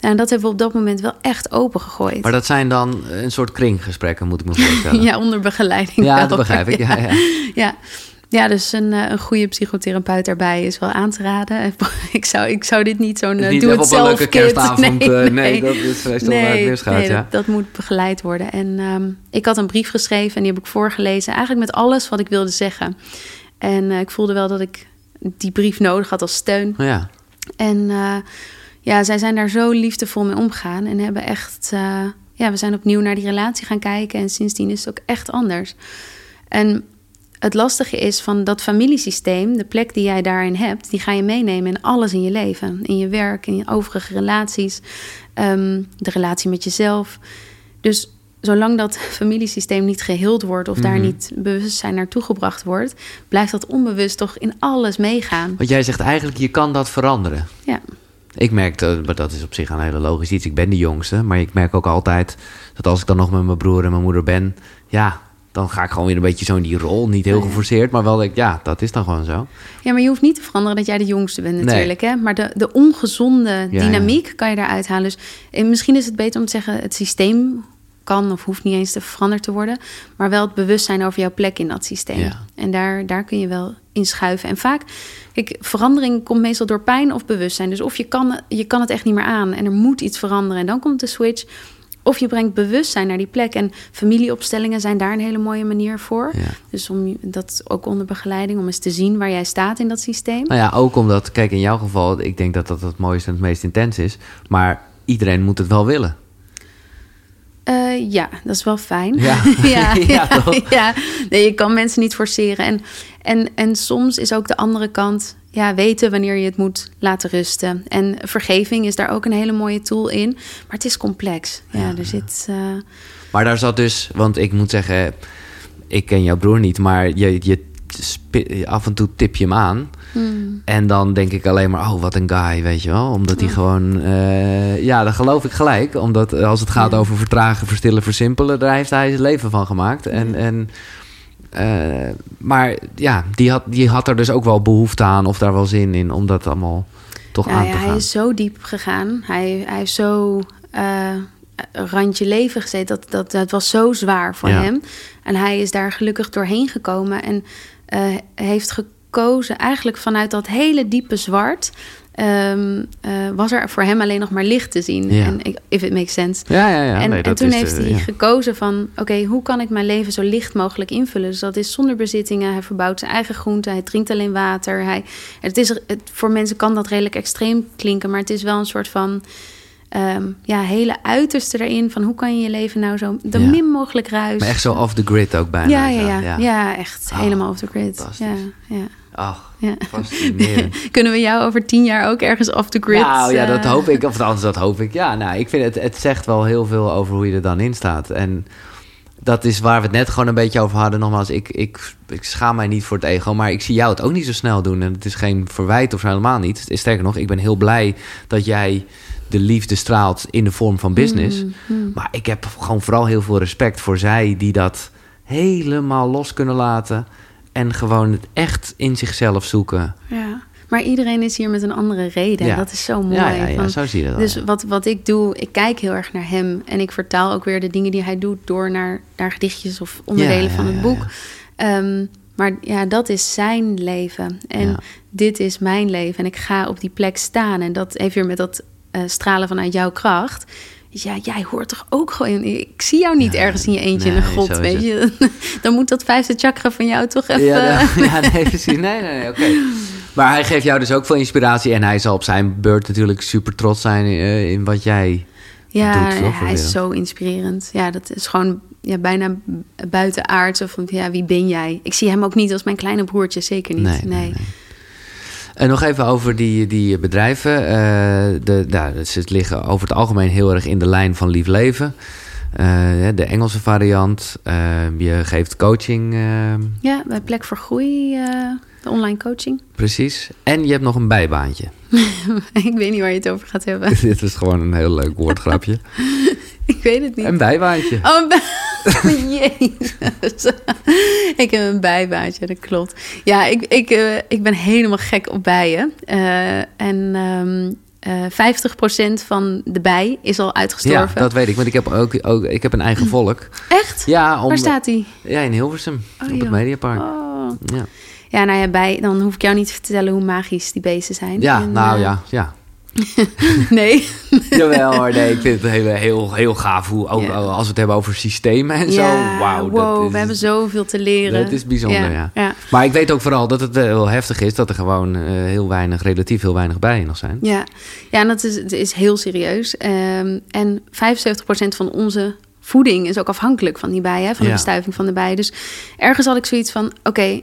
Nou, en dat hebben we op dat moment wel echt open gegooid. Maar dat zijn dan een soort kringgesprekken, moet ik me voorstellen. ja, onder begeleiding. Ja, wel. dat begrijp ik. Ja, ja. ja. Ja, dus een, eh, een goede psychotherapeut daarbij is wel aan te raden. Ik zou, ik zou dit niet zo'n niet doe het zelf leuke kerstavond. eh, nee, dat is meestal waar het misgaat. nee, ja. dat, dat moet begeleid worden. En ehm, ik had een brief geschreven en die heb ik voorgelezen. Eigenlijk met alles wat ik wilde zeggen. En eh, ik voelde wel dat ik die brief nodig had als steun. ja. En eh, ja, zij zijn daar zo liefdevol mee omgegaan. En hebben echt... eh, ja, we zijn opnieuw naar die relatie gaan kijken. En sindsdien is het ook echt anders. En het lastige is van dat familiesysteem... de plek die jij daarin hebt... die ga je meenemen in alles in je leven. In je werk, in je overige relaties. ehm, de relatie met jezelf. Dus zolang dat familiesysteem niet geheeld wordt... of daar Mhm. niet bewustzijn naartoe gebracht wordt... blijft dat onbewust toch in alles meegaan. Want jij zegt eigenlijk, je kan dat veranderen. Ja. Ik merk, dat, maar dat is op zich een hele logisch iets. Ik ben de jongste, maar ik merk ook altijd dat als ik dan nog met mijn broer en mijn moeder ben, ja, dan ga ik gewoon weer een beetje zo in die rol. Niet heel geforceerd, maar wel, ja, dat is dan gewoon zo. Ja, maar je hoeft niet te veranderen dat jij de jongste bent Nee. natuurlijk. Hè? Maar de, de ongezonde ja. dynamiek kan je daaruit halen. Dus eh, misschien is het beter om te zeggen... het systeem kan of hoeft niet eens te veranderd te worden... maar wel het bewustzijn over jouw plek in dat systeem. Ja. En daar, daar kun je wel in schuiven. En vaak, kijk, verandering komt meestal door pijn of bewustzijn. Dus of je kan, je kan het echt niet meer aan en er moet iets veranderen... en dan komt de switch... Of je brengt bewustzijn naar die plek. En familieopstellingen zijn daar een hele mooie manier voor. Ja. Dus om dat ook onder begeleiding, om eens te zien waar jij staat in dat systeem. Nou ja, ook omdat, kijk, in jouw geval, ik denk dat dat het mooiste en het meest intens is, maar iedereen moet het wel willen. Eh, ja, dat is wel fijn. Ja. ja, Ja, ja, toch? ja. Nee, je kan mensen niet forceren. En, en, en soms is ook de andere kant ja, weten wanneer je het moet laten rusten. En vergeving is daar ook een hele mooie tool in. Maar het is complex. Ja, Ja, er zit. eh, Maar daar zat dus, want ik moet zeggen, ik ken jouw broer niet, maar je, af en toe tip je hem aan. Hmm. En dan denk ik alleen maar, oh, wat een guy, weet je wel. Omdat hij gewoon... eh, ja, dat geloof ik gelijk. Omdat als het gaat Ja. over vertragen, verstillen, versimpelen... daar heeft hij zijn leven van gemaakt. En... en eh, maar ja, die had, die had er dus ook wel behoefte aan... of daar wel zin in om dat allemaal toch aan ja, te hij gaan. is zo diep gegaan. Hij, hij heeft zo eh, randje leven gezeten. Dat, dat, dat was zo zwaar voor Ja. hem. En hij is daar gelukkig doorheen gekomen. En eh, heeft gekozen eigenlijk vanuit dat hele diepe zwart... ehm, eh, was er voor hem alleen nog maar licht te zien. Ja. En if it makes sense. Ja, ja, ja. en, nee, en dat toen heeft de- hij ja. gekozen van... oké, hoe kan ik mijn leven zo licht mogelijk invullen? Dus dat is zonder bezittingen. Hij verbouwt zijn eigen groenten. Hij drinkt alleen water. Hij, het is, het, voor mensen kan dat redelijk extreem klinken... maar het is wel een soort van... ehm, ja, hele uiterste erin van hoe kan je je leven nou zo de Ja. min mogelijk ruis. Maar echt zo off the grid ook bijna. ja, ja, ja, ja, echt Oh, helemaal off the grid. Ja, ja, Ach, ja. fascinerend. Kunnen we jou over tien jaar ook ergens off the grid? Nou ja, dat eh, hoop ik. Of anders, dat hoop ik. Ja, nou, ik vind het, het zegt wel heel veel over hoe je er dan in staat. En dat is waar we het net gewoon een beetje over hadden. Nogmaals, ik, ik, ik schaam mij niet voor het ego, maar ik zie jou het ook niet zo snel doen. En het is geen verwijt of zo helemaal niet. Sterker nog, ik ben heel blij dat jij de liefde straalt in de vorm van business. mm, mm. Maar ik heb gewoon vooral heel veel respect voor zij die dat helemaal los kunnen laten. En gewoon het echt in zichzelf zoeken. Ja, maar iedereen is hier met een andere reden. Ja. Dat is zo mooi. Ja, ja, ja, zo zie je dat. Dus wat, wat ik doe, ik kijk heel erg naar hem. En ik vertaal ook weer de dingen die hij doet door naar, naar gedichtjes of onderdelen van het boek. Ehm, maar ja, dat is zijn leven. En dit is mijn leven. En ik ga op die plek staan. En dat heeft weer met dat eh, stralen vanuit jouw kracht. Ja, jij hoort toch ook gewoon... Ik zie jou niet Ja, ergens in je eentje in een grot, weet je. Dan moet dat vijfde chakra van jou toch even... Ja, da- ja, nee, precies. Nee, nee, nee, oké. Maar hij geeft jou dus ook veel inspiratie. En hij zal op zijn beurt natuurlijk super trots zijn eh, in wat jij... Ja, doet, voor hij is zo inspirerend. Ja, dat is gewoon ja, bijna buitenaards. Of van, ja, wie ben jij? Ik zie hem ook niet als mijn kleine broertje, zeker niet. Nee, nee, nee. En nog even over die, die bedrijven. Eh, de, nou, ze liggen over het algemeen heel erg in de lijn van lief leven. Eh, de Engelse variant. Je geeft coaching, Ja, bij Plek voor Groei, de online coaching. precies. En je hebt nog een bijbaantje. ik weet niet waar je het over gaat hebben. Dit is gewoon een heel leuk woordgrapje. ik weet het niet. Een bijbaantje. Oh, een bij- Jezus. ik heb een bijbaantje, dat klopt. Ja, ik, ik, eh, ik ben helemaal gek op bijen. Eh, en ehm eh 50% van de bij is al Ja, uitgestorven. dat weet ik. Want ik heb ook, ook ik heb een eigen volk. Echt? Ja, om, Waar staat die? Ja, in Hilversum. Oh, op het. Mediapark. Oh. Ja, Ja, nou ja, bij, dan hoef ik jou niet te vertellen hoe magisch die beesten zijn. ja En, nou eh, ja, ja. Nee. Jawel hoor, nee, ik vind het heel, heel, heel gaaf hoe, ook, Ja. als we het hebben over systemen en zo. Ja, Wauw, wow, dat is, we hebben zoveel te leren. dat is bijzonder, ja. ja. Maar ik weet ook vooral dat het wel heftig is dat er gewoon eh, heel weinig, relatief heel weinig bijen nog zijn. Ja, ja en dat is, het is heel serieus. Ehm, en 75% van onze voeding is ook afhankelijk van die bijen, van de bestuiving van de bijen. Dus ergens had ik zoiets van: oké,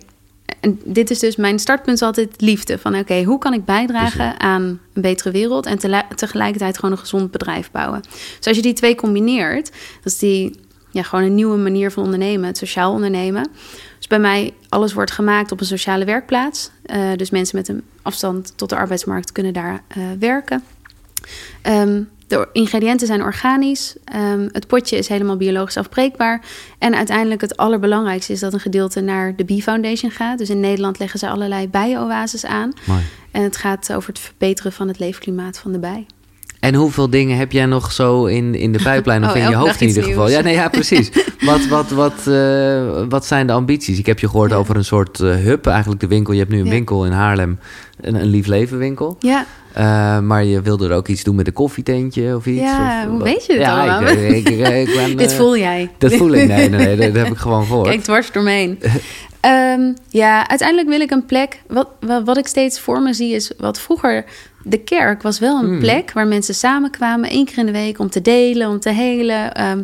en dit is dus mijn startpunt altijd liefde. Van oké, hoe kan ik bijdragen Precies. aan een betere wereld en tegelijkertijd gewoon een gezond bedrijf bouwen. Dus als je die twee combineert, dat is die ja, gewoon een nieuwe manier van ondernemen, het sociaal ondernemen. Dus bij mij, alles wordt gemaakt op een sociale werkplaats. Eh, dus mensen met een afstand tot de arbeidsmarkt kunnen daar eh, werken. Ehm, de ingrediënten zijn organisch. Ehm, het potje is helemaal biologisch afbreekbaar. En uiteindelijk het allerbelangrijkste is dat een gedeelte naar de Bee Foundation gaat. Dus in Nederland leggen ze allerlei bijenoases aan. Mooi. En het gaat over het verbeteren van het leefklimaat van de bij. En hoeveel dingen heb jij nog zo in, in de pijplijn of Oh, in je hoofd in ieder geval? nieuws. Ja, nee, ja, precies. wat, wat, wat, eh, wat zijn de ambities? Ik heb je gehoord Ja. over een soort eh, hub, eigenlijk de winkel. Je hebt nu een Ja. winkel in Haarlem, een, een lief leven winkel. Ja, Eh, maar je wilde er ook iets doen met een koffietentje of iets? Ja, of, hoe wat? weet je dit ja, allemaal? Ik, ik, ik, ik ben, dit eh, voel jij. Dat voel ik. Nee, nee, nee, dat, dat heb ik gewoon gehoord. Kijk dwars door me heen. Ehm, ja, uiteindelijk wil ik een plek. Wat, wat, wat ik steeds voor me zie is wat vroeger. De kerk was wel een Hmm. plek waar mensen samenkwamen één keer in de week om te delen, om te helen. Ehm,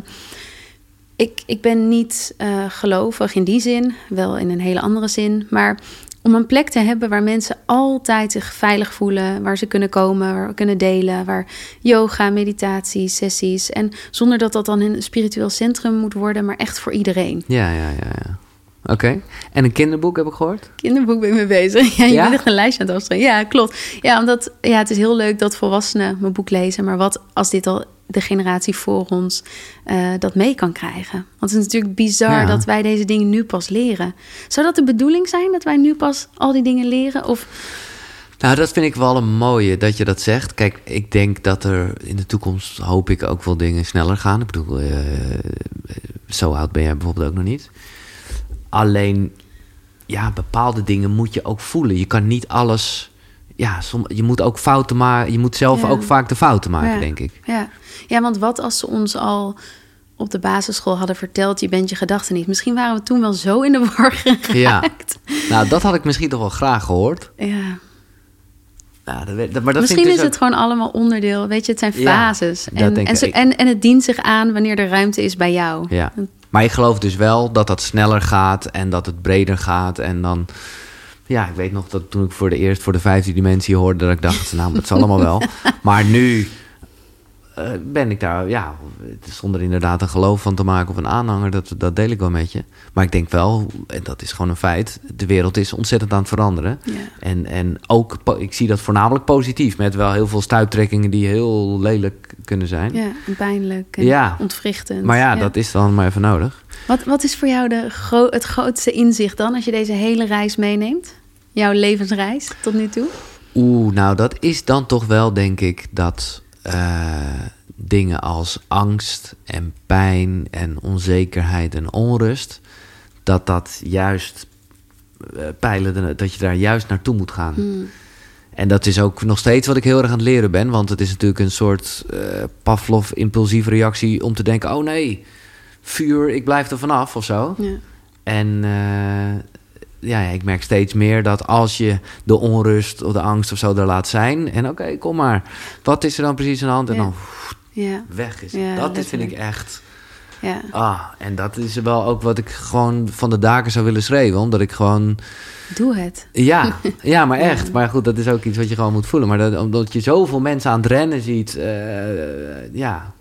ik, ik ben niet eh, gelovig in die zin, wel in een hele andere zin. Maar om een plek te hebben waar mensen altijd zich veilig voelen, waar ze kunnen komen, waar we kunnen delen, waar yoga, meditatie, sessies. En zonder dat dat dan een spiritueel centrum moet worden, maar echt voor iedereen. Ja, ja, ja. ja. Oké. En een kinderboek heb ik gehoord? Kinderboek ben ik mee bezig. Ja, je Ja? bent echt een lijstje aan het afstellen. Ja, klopt. Ja, omdat ja, het is heel leuk dat volwassenen mijn boek lezen. Maar wat als dit al de generatie voor ons eh, dat mee kan krijgen? Want het is natuurlijk bizar Ja. dat wij deze dingen nu pas leren. Zou dat de bedoeling zijn dat wij nu pas al die dingen leren? Of Nou, dat vind ik wel een mooie dat je dat zegt. Kijk, ik denk dat er in de toekomst hoop ik ook wel dingen sneller gaan. Ik bedoel, eh, zo oud ben jij bijvoorbeeld ook nog niet. Alleen, ja, bepaalde dingen moet je ook voelen. Je kan niet alles. Ja, som, je moet ook fouten maken. Je moet zelf Ja. ook vaak de fouten maken, Ja. denk ik. Ja. Ja, want wat als ze ons al op de basisschool hadden verteld... je bent je gedachten niet. Misschien waren we toen wel zo in de war geraakt. Ja. Nou, dat had ik misschien toch wel graag gehoord. Ja. Nou, dat, weet- dat- maar dat Misschien is dus het gewoon allemaal onderdeel. Weet je, het zijn Ja, fases. en, en, ik. en, en het dient zich aan wanneer er ruimte is bij jou. Ja. Maar ik geloof dus wel dat dat sneller gaat en dat het breder gaat. En dan, ja, ik weet nog dat toen ik voor de eerst voor de vijfde dimensie hoorde, dat ik dacht, nou, dat zal allemaal wel. Maar nu eh, ben ik daar, ja, zonder inderdaad een geloof van te maken of een aanhanger, dat, dat deel ik wel met je. Maar ik denk wel, en dat is gewoon een feit, de wereld is ontzettend aan het veranderen. Ja. En, en ook, ik zie dat voornamelijk positief, met wel heel veel stuiptrekkingen die heel lelijk kunnen zijn. Ja, en pijnlijk en Ja. ontwrichtend. Maar ja, dat is dan maar even nodig. Wat, wat is voor jou de gro- het grootste inzicht dan... als je deze hele reis meeneemt? Jouw levensreis tot nu toe? Oeh, nou dat is dan toch wel, denk ik, dat eh, dingen als angst en pijn en onzekerheid en onrust, dat dat juist eh, pijlen, dat je daar juist naartoe moet gaan. Hmm. En dat is ook nog steeds wat ik heel erg aan het leren ben, want het is natuurlijk een soort eh Pavlov-impulsieve reactie om te denken: oh nee, vuur, ik blijf er vanaf of zo. Ja. En ja, ik merk steeds meer dat als je de onrust of de angst of zo er laat zijn. En oké, kom maar. Wat is er dan precies aan de hand? En dan Ja, weg is. Ja, dat is, vind ik echt. ja. Ah, en dat is wel ook wat ik gewoon van de daken zou willen schreeuwen. Omdat ik gewoon. Doe het. Ja, ja maar echt. Maar goed, dat is ook iets wat je gewoon moet voelen. Maar dat, omdat je zoveel mensen aan het rennen ziet. eh, ja,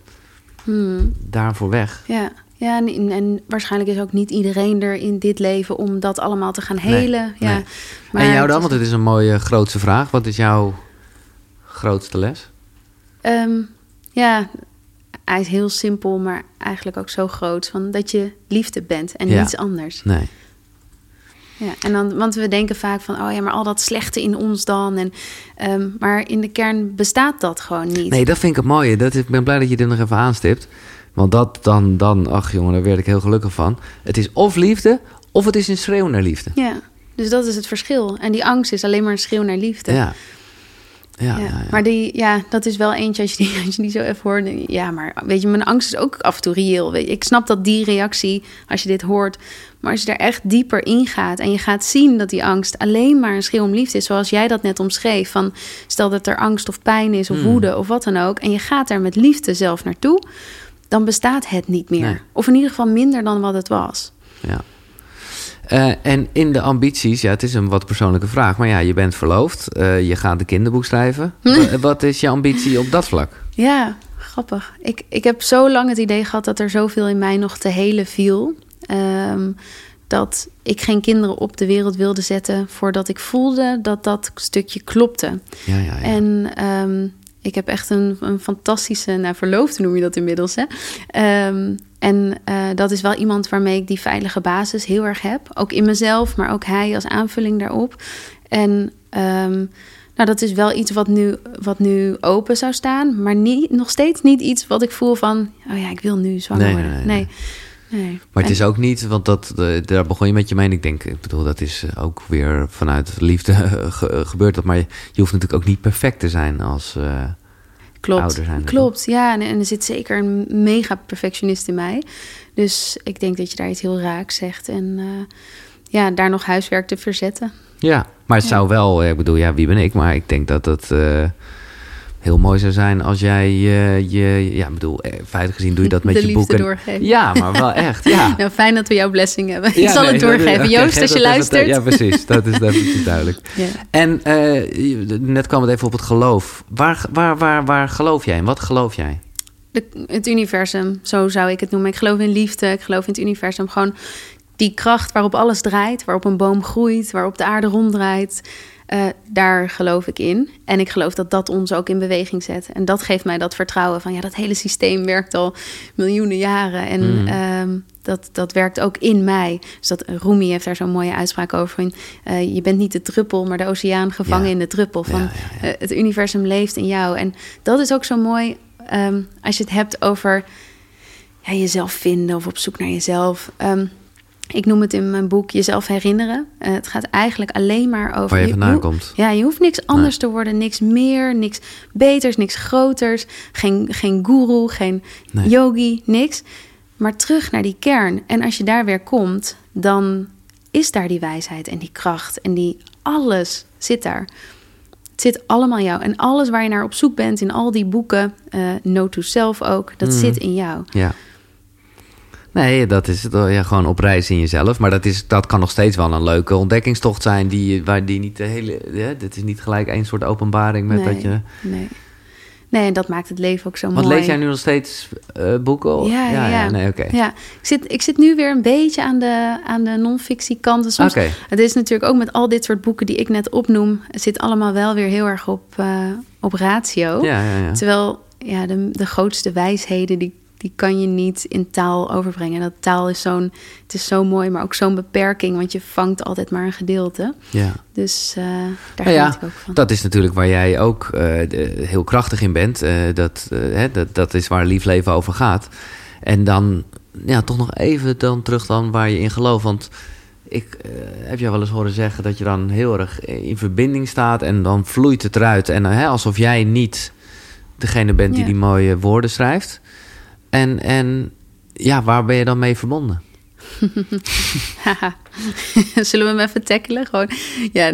Hmm. daarvoor weg. Ja, ja en, en waarschijnlijk is ook niet iedereen er in dit leven om dat allemaal te gaan Nee, helen. ja. nee. Maar en jou dan? Want het is een mooie grootste vraag. Wat is jouw grootste les? Ehm, ja, hij is heel simpel, maar eigenlijk ook zo groot. Van dat je liefde bent en Ja. niets anders. Nee. Ja, en dan, want we denken vaak van, oh ja, maar al dat slechte in ons dan. En, ehm, maar in de kern bestaat dat gewoon niet. Nee, dat vind ik het mooie. Dat is, ik ben blij dat je dit nog even aanstipt. Want dat dan, dan, ach jongen, daar werd ik heel gelukkig van. Het is of liefde, of het is een schreeuw naar liefde. Ja, dus dat is het verschil. En die angst is alleen maar een schreeuw naar liefde. Ja. Ja, Ja, ja. Maar die, ja, dat is wel eentje als je die, als je die zo even hoort. Ja, maar weet je, mijn angst is ook af en toe reëel. Weet je. Ik snap dat die reactie, als je dit hoort. Maar als je er echt dieper in gaat en je gaat zien dat die angst alleen maar een schreeuw om liefde is. Zoals jij dat net omschreef. Van stel dat er angst of pijn is of Hmm. woede of wat dan ook. En je gaat er met liefde zelf naartoe. Dan bestaat het niet meer. Nee. Of in ieder geval minder dan wat het was. ja. Eh, en in de ambities, ja, het is een wat persoonlijke vraag. Maar ja, je bent verloofd. eh, je gaat een kinderboek schrijven. Wa- Wat is je ambitie op dat vlak? Ja, grappig. Ik, ik heb zo lang het idee gehad dat er zoveel in mij nog te helen viel. Ehm, dat ik geen kinderen op de wereld wilde zetten voordat ik voelde dat dat stukje klopte. Ja, ja, ja. En ehm, ik heb echt een, een fantastische, nou verloofde noem je dat inmiddels. Hè? Ehm, en eh, dat is wel iemand waarmee ik die veilige basis heel erg heb. Ook in mezelf, maar ook hij als aanvulling daarop. En ehm, nou, dat is wel iets wat nu, wat nu open zou staan. Maar niet, nog steeds niet iets wat ik voel van... oh ja, ik wil nu zwanger Nee, worden. nee, Nee, nee. Nee. Maar het is ook niet, want dat, daar begon je met je mening. Ik denk, ik bedoel, dat is eh, ook weer vanuit liefde ge- eh, gebeurt dat. Maar je, je hoeft natuurlijk ook niet perfect te zijn als eh, Klopt, ouder zijn. klopt. Ja, en, en er zit zeker een mega perfectionist in mij. Dus ik denk dat je daar iets heel raaks zegt. En ja, daar nog huiswerk te verzetten. Ja, maar het Ja. zou wel, ik bedoel, ja, wie ben ik? Maar ik denk dat het eh, heel mooi zou zijn als jij eh, je, ja, bedoel, eh, feitelijk gezien doe je dat met De je boeken. doorgeven. Ja, maar wel echt, ja. Nou, fijn dat we jouw blessing hebben. Ja, ik zal nee, het doorgeven. Joost, als je luistert. Ja, precies, dat is duidelijk. Ja. En eh, je- net kwam het even op het geloof. Waar, waar, waar, waar geloof jij in? Wat geloof jij? De- het universum, zo zou ik het noemen. Ik geloof in liefde, ik geloof in het universum. Gewoon die kracht waarop alles draait, waarop een boom groeit, waarop de aarde ronddraait. Uh, daar geloof ik in. En ik geloof dat dat ons ook in beweging zet. En dat geeft mij dat vertrouwen van ja, dat hele systeem werkt al miljoenen jaren. En mm. uh, dat, dat werkt ook in mij. Dus dat Rumi heeft daar zo'n mooie uitspraak over. In, uh, je bent niet de druppel, maar de oceaan gevangen Ja. in de druppel. Van Ja, ja, ja. het universum leeft in jou. En dat is ook zo mooi um, als je het hebt over ja, jezelf vinden of op zoek naar jezelf. Um, ik noem het in mijn boek jezelf herinneren. Uh, het gaat eigenlijk alleen maar over... Waar je vandaan komt. Ja, je hoeft niks anders te worden. Niks meer, niks beters, niks groters. Geen, geen guru, geen Nee. yogi, niks. Maar terug naar die kern. En als je daar weer komt, dan is daar die wijsheid en die kracht. En die alles zit daar. Het zit allemaal jou. En alles waar je naar op zoek bent in al die boeken, uh, No to Self ook, dat Mhm. zit in jou. Ja. Nee, dat is het, ja, gewoon op reis in jezelf. Maar dat, is, dat kan nog steeds wel een leuke ontdekkingstocht zijn. Die, waar die niet de hele. Ja, dit is niet gelijk één soort openbaring met nee, dat je. Nee. Nee, en dat maakt het leven ook zo Want mooi. lees jij nu nog steeds uh, boeken? Ja, ja, ja. nee, oké. Ja, ik zit, ik zit nu weer een beetje aan de, aan de non-fictie kant. En Soms, Oké. Het is natuurlijk ook met al dit soort boeken die ik net opnoem... het zit allemaal wel weer heel erg op, uh, op ratio. Ja, ja, ja. Terwijl ja, de, de grootste wijsheden... die die kan je niet in taal overbrengen. Dat taal is zo'n, het is zo mooi, maar ook zo'n beperking, want je vangt altijd maar een gedeelte. Ja. Dus uh, daar nou ja, ik ook van. Dat is natuurlijk waar jij ook uh, de, heel krachtig in bent. Uh, dat, hè, dat, dat is waar lief leven over gaat. En dan, ja, toch nog even dan terug dan waar je in gelooft. Want ik heb jou wel eens horen zeggen dat je dan heel erg in verbinding staat en dan vloeit het eruit. En hè, alsof jij niet degene bent die Ja. die mooie woorden schrijft. En, en ja, waar ben je dan mee verbonden? Zullen we hem even tackelen? Gewoon, ja,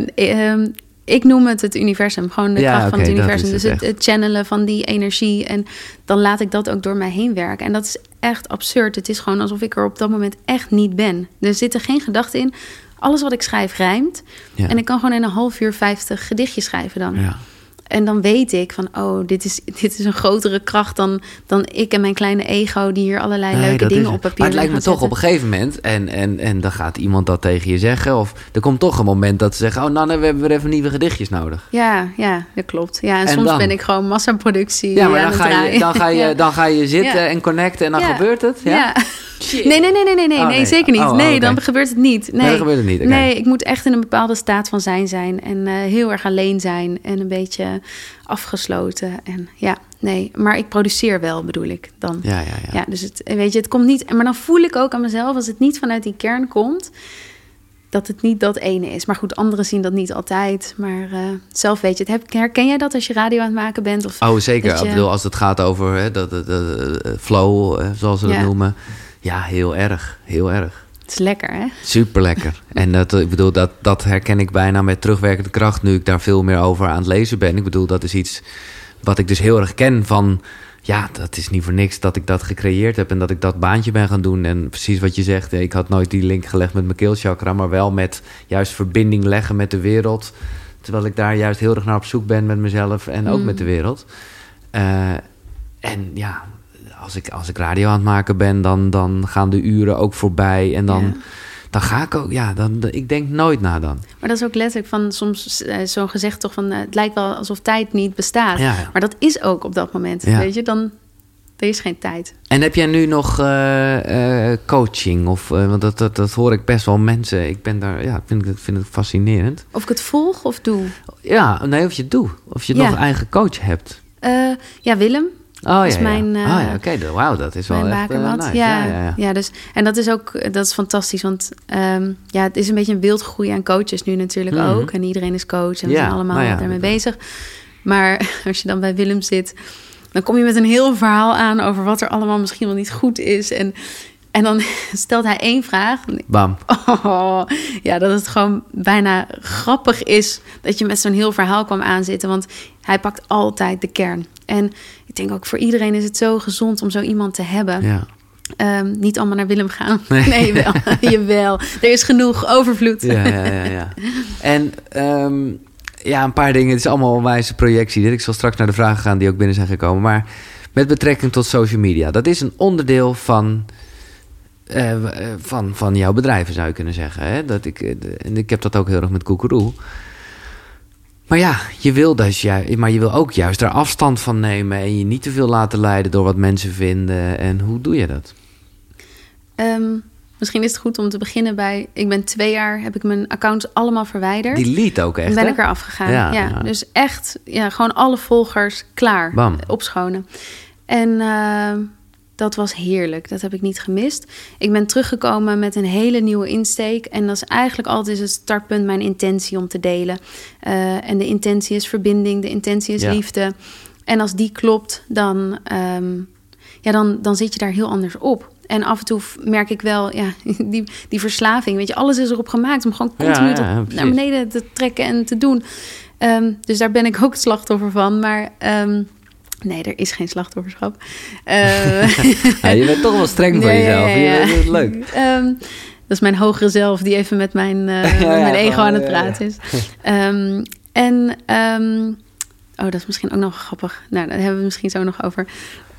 um, ik noem het het universum. Gewoon de Ja, kracht van het universum. Dus het het, het channelen van die energie. En dan laat ik dat ook door mij heen werken. En dat is echt absurd. Het is gewoon alsof ik er op dat moment echt niet ben. Er zitten geen gedachten in. Alles wat ik schrijf rijmt. Ja. En ik kan gewoon in een half uur vijftig gedichtjes schrijven dan. Ja. En dan weet ik van, oh, dit is, dit is een grotere kracht dan, dan ik en mijn kleine ego... die hier allerlei Nee, leuke dingen op papier Maar het lijkt me toch op een gegeven moment... En, en, en dan gaat iemand dat tegen je zeggen... of er komt toch een moment dat ze zeggen... oh, Nanne, we hebben weer even nieuwe gedichtjes nodig. Ja, ja, dat klopt. Ja, en, En soms dan? ben ik gewoon massaproductie Ja, maar dan ga, je, dan, ga je, dan ga je zitten Ja. en connecten en dan Ja. gebeurt het. Ja? Ja. Nee, nee, nee, nee, nee, nee, Oh, nee, zeker niet. Oh, oh, nee, dan gebeurt het niet. Nee, dan gebeurt het niet. Nee, ik moet echt in een bepaalde staat van zijn zijn. En eh, heel erg alleen zijn. En een beetje afgesloten. En ja, nee. Maar ik produceer wel, bedoel ik dan. Ja, ja, ja. Ja, dus het, weet je, het komt niet... Maar dan voel ik ook aan mezelf, als het niet vanuit die kern komt... dat het niet dat ene is. Maar goed, anderen zien dat niet altijd. Maar eh, zelf weet je het. Heb, herken jij dat als je radio aan het maken bent? Of, Oh, zeker. je- Ik bedoel, als het gaat over hè, dat, dat, dat, eh, flow, eh, zoals ze dat Ja. noemen. Ja, heel erg. Heel erg. Het is lekker, hè? Super lekker. en dat, ik bedoel, dat, dat herken ik bijna met terugwerkende kracht... nu ik daar veel meer over aan het lezen ben. Ik bedoel, dat is iets wat ik dus heel erg ken van... ja, dat is niet voor niks dat ik dat gecreëerd heb... en dat ik dat baantje ben gaan doen. En precies wat je zegt, ik had nooit die link gelegd met mijn keelchakra... maar wel met juist verbinding leggen met de wereld... terwijl ik daar juist heel erg naar op zoek ben met mezelf... en ook Mm. met de wereld. Eh, en ja, als ik, als ik radio aan het maken ben... dan, dan gaan de uren ook voorbij en dan... Ja. Dan ga ik ook, ja, dan, ik denk nooit na dan. Maar dat is ook letterlijk van soms eh, zo'n gezegd toch van... eh, het lijkt wel alsof tijd niet bestaat. Ja, ja. Maar dat is ook op dat moment, weet je? Dan er is geen tijd. En heb jij nu nog eh, coaching? Of, want dat, dat, dat hoor ik best wel mensen. Ik ben daar, ja, vind ik, vind het fascinerend. Of ik het volg of doe. Ja, nee, of je het doet. Of je nog een eigen coach hebt. Ja, Willem, Oh is ja, mijn, ja. eh, oh, ja oké. Wauw, dat is wel mijn echt eh, bakermat. nice. ja, Ja, ja, ja. dus, en dat is ook dat is fantastisch. Want ehm, ja, het is een beetje een wildgroei aan coaches nu natuurlijk Mhm. ook. En iedereen is coach en we zijn allemaal nou ja, daarmee bezig. Maar als je dan bij Willem zit, dan kom je met een heel verhaal aan over wat er allemaal misschien wel niet goed is. En, en dan stelt hij één vraag. Bam. Oh, ja, dat het gewoon bijna grappig is dat je met zo'n heel verhaal kwam aanzitten. Want hij pakt altijd de kern. En ik denk ook voor iedereen is het zo gezond om zo iemand te hebben. Ja. Ehm, niet allemaal naar Willem gaan. Nee. Nee, wel. Jawel. Er is genoeg overvloed. Ja, ja, ja, ja. En ehm, ja, een paar dingen. Het is allemaal wijze projectie. Ik zal straks naar de vragen gaan die ook binnen zijn gekomen. Maar met betrekking tot social media. Dat is een onderdeel van eh, eh, van, van jouw bedrijven, zou je kunnen zeggen. Hè? Dat ik, eh, en ik heb dat ook heel erg met Koekeroe. Maar ja, je wil, dus, ja, maar je wil ook juist er afstand van nemen... en je niet te veel laten leiden door wat mensen vinden. En hoe doe je dat? Ehm, misschien is het goed om te beginnen bij... Ik ben twee jaar, heb ik mijn accounts allemaal verwijderd. Die ook echt, En ben hè? ik eraf gegaan. Ja, Ja, ja. Dus echt, ja, gewoon alle volgers klaar. Bam. Opschonen. En eh, dat was heerlijk. Dat heb ik niet gemist. Ik ben teruggekomen met een hele nieuwe insteek. En dat is eigenlijk altijd het startpunt, mijn intentie om te delen. Eh, en de intentie is verbinding, de intentie is Ja. liefde. En als die klopt, dan, ehm, ja, dan, dan zit je daar heel anders op. En af en toe merk ik wel, ja, die, die verslaving. Weet je, alles is erop gemaakt om gewoon continu ja, tot- ja, naar beneden te trekken en te doen. Ehm, dus daar ben ik ook het slachtoffer van. Maar ehm, nee, er is geen slachtofferschap. Eh, Ja, je bent toch wel streng voor jezelf. ja, ja. Je het leuk. Ehm, dat is mijn hogere zelf die even met mijn, eh, met mijn ego aan het praten is. Ehm, en, ehm, oh, dat is misschien ook nog grappig. Nou, daar hebben we het misschien zo nog over.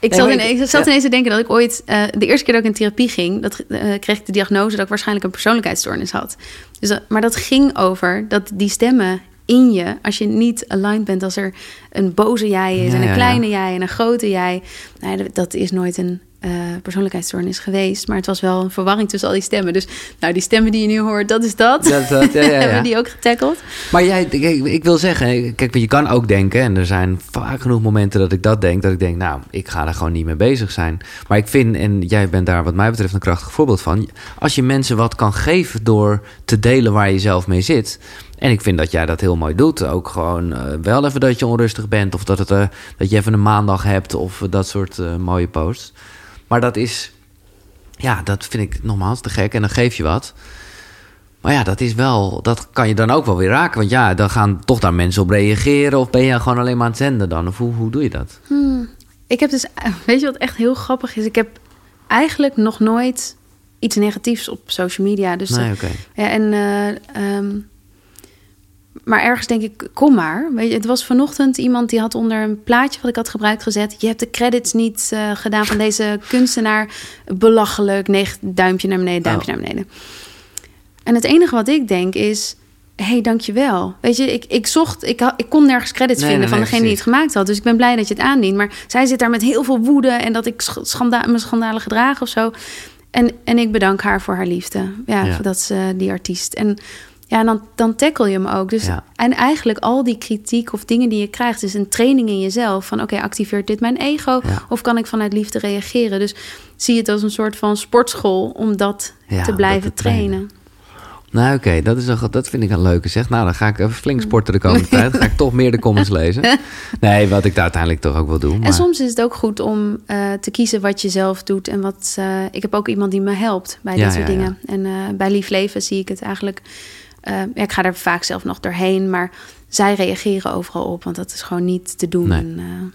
Ik Nee, zat, in, ik- ik zat ineens te denken dat ik ooit... eh, de eerste keer dat ik in therapie ging... Dat, kreeg ik de diagnose dat ik waarschijnlijk een persoonlijkheidsstoornis had. Dus dat, maar dat ging over dat die stemmen in je... als je niet aligned bent, als er een boze jij is... Ja, en een kleine jij en een grote jij... Nou, dat is nooit een eh, persoonlijkheidsstoornis geweest. Maar het was wel een verwarring tussen al die stemmen. Dus nou, die stemmen die je nu hoort, dat is dat. Dat, dat, ja, ja, Hebben ja. we die ook getackeld? Maar jij, ik, ik wil zeggen, kijk, je kan ook denken, en er zijn vaak genoeg momenten dat ik dat denk, dat ik denk, nou, ik ga er gewoon niet mee bezig zijn. Maar ik vind, en jij bent daar wat mij betreft een krachtig voorbeeld van, als je mensen wat kan geven door te delen waar je zelf mee zit. En ik vind dat jij dat heel mooi doet. Ook gewoon eh, wel even dat je onrustig bent, of dat, het, eh, dat je even een maandag hebt, of dat soort mooie posts. Maar dat is, ja, dat vind ik nogmaals te gek en dan geef je wat. Maar ja, dat is wel, dat kan je dan ook wel weer raken. Want ja, dan gaan toch daar mensen op reageren. Of ben je gewoon alleen maar aan het zenden dan? Of hoe, hoe doe je dat? Ik heb dus, weet je wat echt heel grappig is? Ik heb eigenlijk nog nooit iets negatiefs op social media. Dus Nee, dat- oké. ja, en, eh, ehm, maar ergens denk ik, kom maar. Weet je, het was vanochtend iemand die had onder een plaatje wat ik had gebruikt gezet. Je hebt de credits niet eh, gedaan van deze kunstenaar. Belachelijk. Negen, duimpje naar beneden, duimpje Oh. naar beneden. En het enige wat ik denk is. Hé, hey, dankjewel. Weet je, ik, ik zocht, ik, ik kon nergens credits Nee, vinden nee, van nee, degene die het gemaakt had. Dus ik ben blij dat je het aandient. Maar zij zit daar met heel veel woede en dat ik schanda me schandalen gedragen of zo. En, en ik bedank haar voor haar liefde. Ja, Ja. dat is eh, die artiest. En ja, dan, dan tackle je hem ook. Dus, Ja. En eigenlijk al die kritiek of dingen die je krijgt... is een training in jezelf. Van oké, activeert dit mijn ego? Ja. Of kan ik vanuit liefde reageren? Dus zie het als een soort van sportschool... om dat Ja, te blijven dat te trainen. trainen. Nou, oké, dat is een- dat vind ik een leuke zeg. Nou, dan ga ik even flink sporten de komende tijd. Dan ga ik toch meer de comments lezen. Nee, wat ik daar uiteindelijk toch ook wil doen. Maar... En soms is het ook goed om eh, te kiezen wat je zelf doet. En wat. eh, ik heb ook iemand die me helpt bij Ja, dit soort ja, ja. dingen. En eh, bij Lief Leven zie ik het eigenlijk. Eh, ja, ik ga er vaak zelf nog doorheen. Maar zij reageren overal op. Want dat is gewoon niet te doen. Nee.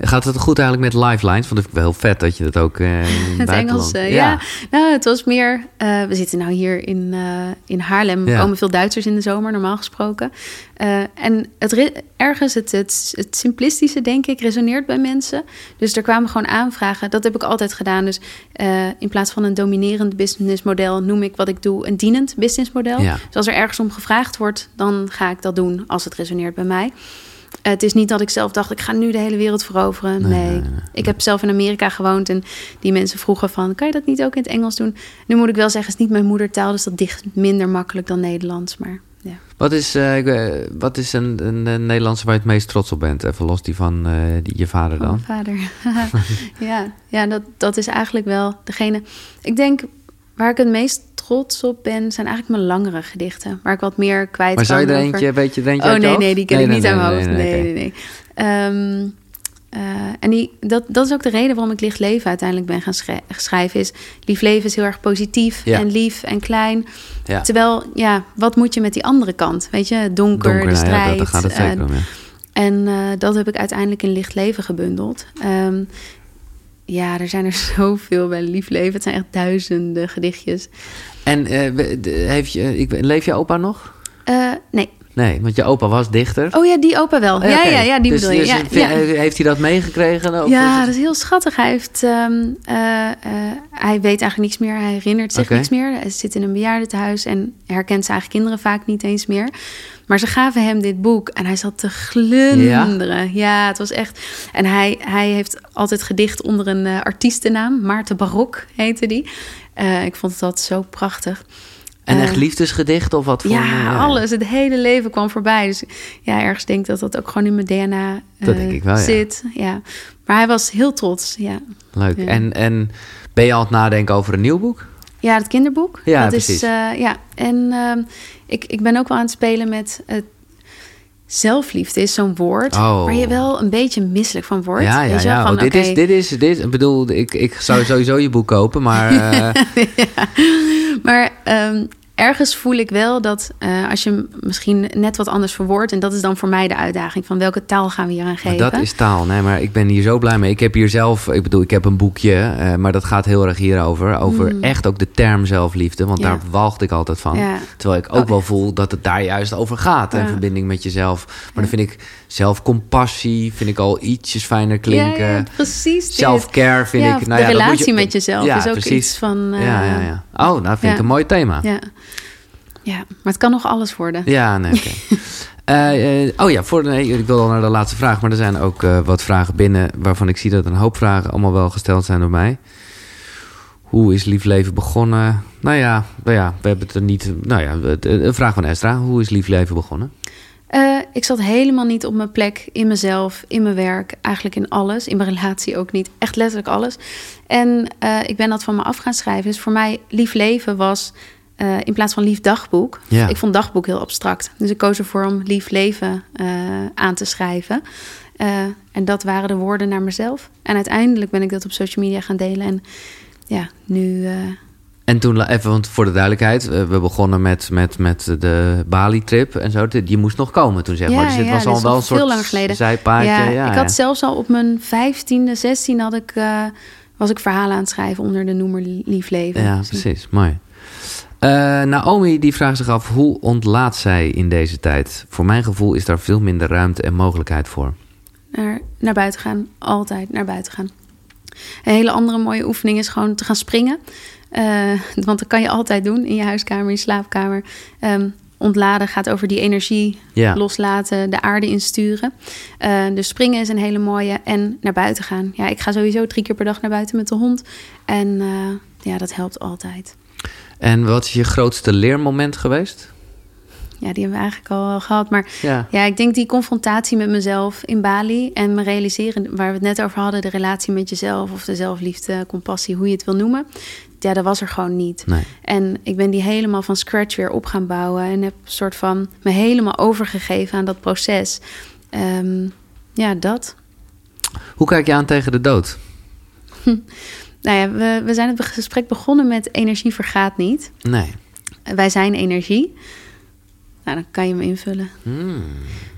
Gaat het goed eigenlijk met Lifelines? Vond ik wel heel vet dat je dat ook eh, in het. Engels, ja. Nou, het was meer... eh, we zitten nou hier in, eh, in Haarlem. Er Ja. komen veel Duitsers in de zomer, normaal gesproken. En het, ergens het, het, het simplistische, denk ik, resoneert bij mensen. Dus er kwamen gewoon aanvragen. Dat heb ik altijd gedaan. Dus in plaats van een dominerend businessmodel... noem ik wat ik doe een dienend businessmodel. Dus als er ergens om gevraagd wordt... dan ga ik dat doen als het resoneert bij mij. Het is niet dat ik zelf dacht, ik ga nu de hele wereld veroveren. Nee, Nee, nee, nee, nee. ik heb zelf in Amerika gewoond en die mensen vroegen van... kan je dat niet ook in het Engels doen? Nu moet ik wel zeggen, het is niet mijn moedertaal... dus dat dicht minder makkelijk dan Nederlands. Maar ja. Wat is, eh, wat is een, een, een Nederlandse waar je het meest trots op bent? Even los die van eh, die, je vader dan. mijn vader. ja, ja dat, dat is eigenlijk wel degene... Ik denk, waar ik het meest trots op ben... zijn eigenlijk mijn langere gedichten. Waar ik wat meer kwijt Maar zou je kan er eentje, weet je er eentje Oh je nee, nee, die ken Nee, ik nee, niet aan mijn hoofd. nee, Nee, nee. Ehm, eh, en die, dat, dat is ook de reden waarom ik Licht Leven uiteindelijk ben gaan schrij- schrijven. Is lief leven is heel erg positief Ja. en lief en klein. Ja. Terwijl, ja, wat moet je met die andere kant? Weet je, donker, Donker, de nou ja, strijd. dat- daar gaat het zeker om, ja. en eh, dat heb ik uiteindelijk in Licht Leven gebundeld. Ehm, ja, er zijn er zoveel bij Lief Leven. Het zijn echt duizenden gedichtjes. En eh, heeft je, ik, leef je opa nog? Eh, nee, Nee, want je opa was dichter. Oh ja, die opa wel. Ja, ja, ja, die Dus- bedoel je. dus Ja, vind- ja. Heeft hij dat meegekregen? Ja, dat is heel schattig. Hij, heeft, ehm, eh, eh, hij weet eigenlijk niks meer. Hij herinnert zich Oké. niks meer. Hij zit in een bejaardentehuis en herkent zijn eigen kinderen vaak niet eens meer. Maar ze gaven hem dit boek en hij zat te glunderen. Ja, het was echt... En hij, hij heeft altijd gedicht onder een eh, artiestennaam. Maarten Barok heette die. Eh, ik vond dat zo prachtig. Eh, echt liefdesgedicht of wat voor... ja, eh, alles. Het hele leven kwam voorbij. Dus ja, ergens denk ik dat dat ook gewoon in mijn DNA Dat eh, denk ik wel, zit. Ja. Maar hij was heel trots, ja. Leuk. Ja. En, en ben je al aan het nadenken over een nieuw boek? Ja, het kinderboek. Ja, dat precies. Is, eh, ja, en ehm, ik, ik ben ook wel aan het spelen met het zelfliefde is zo'n woord Oh. waar je wel een beetje misselijk van wordt. ja, ja, ja. van, Oh, dit, is, dit is, dit is, ik bedoel, ik, ik zou sowieso je boek kopen, maar eh, Maar ehm, ergens voel ik wel dat eh, als je hem misschien net wat anders verwoordt... en dat is dan voor mij de uitdaging van welke taal gaan we hier aan maar geven. dat is taal. Nee, maar ik ben hier zo blij mee. Ik heb hier zelf, ik bedoel, ik heb een boekje, eh, maar dat gaat heel erg hierover. Over echt ook de term zelfliefde, want Mm. Ja. daar walgde ik altijd van. Ja. Terwijl ik ook Oh, wel voel dat het daar juist over gaat, Ja. verbinding met jezelf. Maar dan vind ik zelfcompassie, vind ik al ietsjes fijner klinken. Ja, ja, precies. Self-care vind Ja, ik... Nou de ja, relatie je- met jezelf Ja, is ook precies. iets van... eh, ja, ja, ja. Oh, nou vind ik ja. een mooi thema. ja. Ja, maar het kan nog alles worden. Ja, nee, oké. Eh, eh, oh ja, voor, nee, ik wil al naar de laatste vraag. Maar er zijn ook eh, wat vragen binnen... waarvan ik zie dat een hoop vragen allemaal wel gesteld zijn door mij. Hoe is Lief Leven begonnen? Nou ja, nou ja we hebben het er niet... Nou ja, een vraag van Estra. Hoe is Lief Leven begonnen? Ik zat helemaal niet op mijn plek in mezelf, in mijn werk, eigenlijk in alles. In mijn relatie ook niet. Echt letterlijk alles. En ik ben dat van me af gaan schrijven. Dus voor mij, lief leven was eh, in plaats van lief dagboek. Ja. Ik vond dagboek heel abstract. Dus ik koos ervoor om lief leven eh, aan te schrijven. Eh, en dat waren de woorden naar mezelf. En uiteindelijk ben ik dat op social media gaan delen. En ja, nu. En toen, even want voor de duidelijkheid... we begonnen met, met, met de Bali-trip en zo. Die moest nog komen toen, zeg maar. Dus dit ja, was al wel een soort veel langer geleden. zijpaadje. Ja, Ja, ik had zelfs al op mijn vijftiende, zestiende had ik, was ik verhalen aan het schrijven onder de noemer Lief Leven. Ja, Dus precies. Mooi. Eh, Naomi die vraagt zich af hoe ontlaat zij in deze tijd? Voor mijn gevoel is daar veel minder ruimte en mogelijkheid voor. Naar, naar buiten gaan, altijd naar buiten gaan. Een hele andere mooie oefening is gewoon te gaan springen. Eh, want dat kan je altijd doen in je huiskamer, in je slaapkamer. Ehm, ontladen gaat over die energie Ja. loslaten, de aarde insturen. Eh, dus springen is een hele mooie. En naar buiten gaan. Ja, ik ga sowieso drie keer per dag naar buiten met de hond. En ja, dat helpt altijd. En wat is je grootste leermoment geweest? Ja, die hebben we eigenlijk al wel gehad. Maar Ja. ja, ik denk die confrontatie met mezelf in Bali en me realiseren, waar we het net over hadden, de relatie met jezelf of de zelfliefde, compassie, hoe je het wil noemen. Ja, dat was er gewoon niet. Nee. En ik ben die helemaal van scratch weer op gaan bouwen en heb een soort van me helemaal overgegeven aan dat proces. Ehm, ja, dat. Hoe kijk je aan tegen de dood? Nou ja, we, we zijn het gesprek begonnen met energie vergaat niet. Nee. Wij zijn energie. Nou, dan kan je me invullen. Hmm.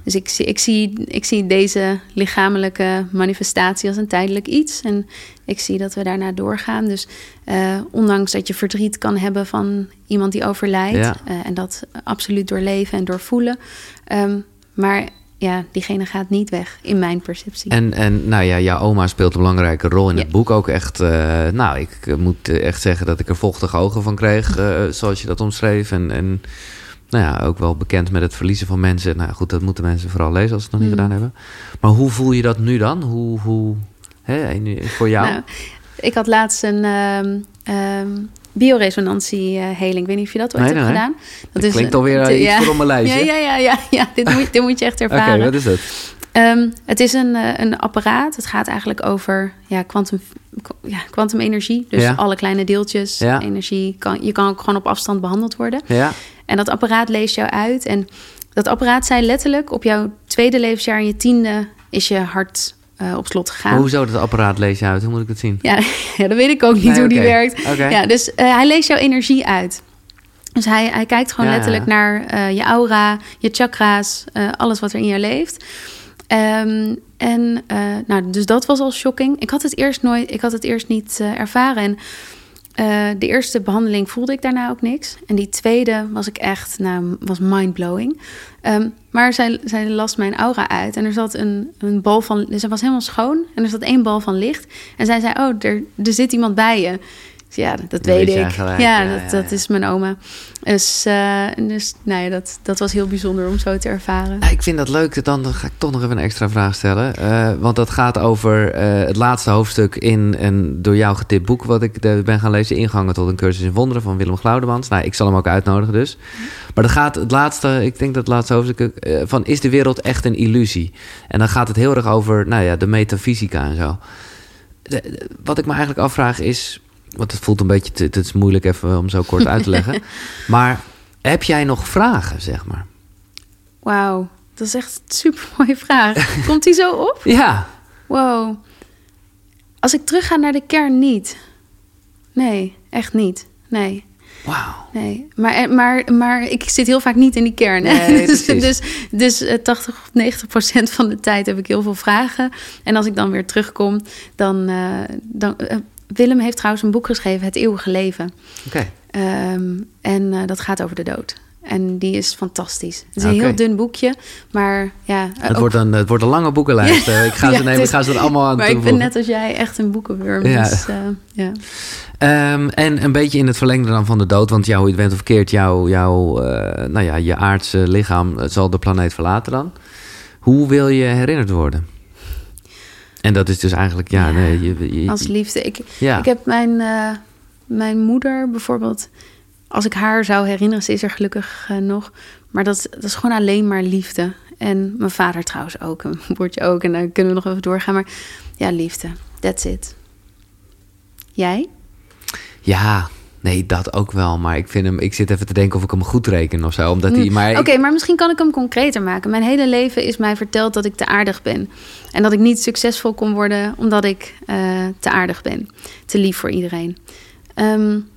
Dus ik, zie- ik, zie, ik zie deze lichamelijke manifestatie als een tijdelijk iets. En ik zie dat we daarna doorgaan. Dus eh, ondanks dat je verdriet kan hebben van iemand die overlijdt. Ja. eh, en dat absoluut doorleven en doorvoelen. Ehm, maar ja, diegene gaat niet weg, in mijn perceptie. En, en nou ja, jouw oma speelt een belangrijke rol in Ja. het boek ook echt. eh, nou, ik moet echt zeggen dat ik er vochtige ogen van kreeg, eh, zoals je dat omschreef. En, en nou ja, ook wel bekend met het verliezen van mensen. Nou goed, dat moeten mensen vooral lezen als ze het nog niet Mm. gedaan hebben. Maar hoe voel je dat nu dan? Hoe, hoe hè, voor jou? Nou, ik had laatst een ehm ehm bioresonantie-heling. Ik weet niet of je dat ooit Nee, hebt nee, gedaan. Dat is klinkt alweer, eh, iets voor op mijn lijstje. Ja, ja, ja, ja, ja. Dit, moet, dit moet je echt Oké, ervaren. wat is het? Ehm, het is een, eh, een apparaat. Het gaat eigenlijk over ja, quantum, ja, kwantumenergie. Dus Ja. alle kleine deeltjes, Ja. energie. Kan, je kan ook gewoon op afstand behandeld worden. Ja, En dat apparaat leest jou uit. En dat apparaat zei letterlijk... op jouw tweede levensjaar en je tiende is je hart eh, op slot gegaan. maar hoezo dat apparaat lees je uit? Hoe moet ik het zien? Ja, ja, dat weet ik ook niet Nee, hoe die werkt. Ja, dus eh, hij leest jouw energie uit. Dus hij, hij kijkt gewoon Ja, letterlijk naar eh, je aura, je chakra's, alles wat er in je leeft. Ehm, en nou, dus dat was al shocking. Ik had het eerst nooit, ik had het eerst niet ervaren. En eh, de eerste behandeling voelde ik daarna ook niks. En die tweede was ik echt, nou, was mindblowing. Ehm, maar zij, zij las mijn aura uit en er zat een, een bal van... Ze was helemaal schoon en er zat één bal van licht. En zij zei, oh, er, er zit iemand bij je. Ja, dat weet, ik. ja, ja, dat, dat is mijn oma. Dus, uh, dus nou ja, dat, dat was heel bijzonder om zo te ervaren. ik vind dat leuk. Dan ga ik toch nog even een extra vraag stellen. Uh, want dat gaat over uh, het laatste hoofdstuk in een door jou getipt boek... wat ik ben gaan lezen. Ingangen tot een cursus in wonderen van Willem Glaudemans. Nou, ik zal hem ook uitnodigen dus. Maar dat gaat het laatste, ik denk dat het laatste hoofdstuk... van is de wereld echt een illusie? En dan gaat het heel erg over nou ja, de metafysica en zo. De, wat ik me eigenlijk afvraag is want het voelt een beetje, het is moeilijk even om zo kort uit te leggen. maar heb jij nog vragen, zeg maar? Wauw, dat is echt een super mooie vraag. Komt die zo op? Ja. Wow. Als ik terug ga naar de kern, niet. Nee, echt niet. Nee. Wauw. Nee, maar, eh, maar, maar ik zit heel vaak niet in die kern. Nee, dus dus, dus 80 of 90 procent van de tijd heb ik heel veel vragen. En als ik dan weer terugkom, dan, uh, dan uh, Willem heeft trouwens een boek geschreven, Het Eeuwige Leven. Oké. Ehm, en uh, dat gaat over de dood. En die is fantastisch. Het is een heel dun boekje, maar ja... Het, wordt, een, het wordt een lange boekenlijst. Ja. ik ga ze, nemen, ik ga ze er allemaal aan Maar ik ben net als jij echt een boekenwurm. Ja. Dus, uh, ja. Um, en een beetje in het verlengde dan van de dood, want jou, het bent of keert, jouw, jou, uh, nou ja, je aardse lichaam zal de planeet verlaten dan. Hoe wil je herinnerd worden? En dat is dus eigenlijk, ja, nee. Je, als liefde. Ik, ja. ik heb mijn, uh, mijn moeder bijvoorbeeld, als ik haar zou herinneren, ze is er gelukkig uh, nog. Maar dat, dat is gewoon alleen maar liefde. En mijn vader trouwens ook, een woordje ook. En dan kunnen we nog even doorgaan. Maar ja, liefde. That's it. Jij? Ja, Nee, dat ook wel. Maar ik vind hem. Ik zit even te denken of ik hem goed reken of zo. Omdat hij. Mm. Maar Oké, maar misschien kan ik hem concreter maken. Mijn hele leven is mij verteld dat ik te aardig ben. En dat ik niet succesvol kon worden omdat ik uh, te aardig ben. Te lief voor iedereen. Um,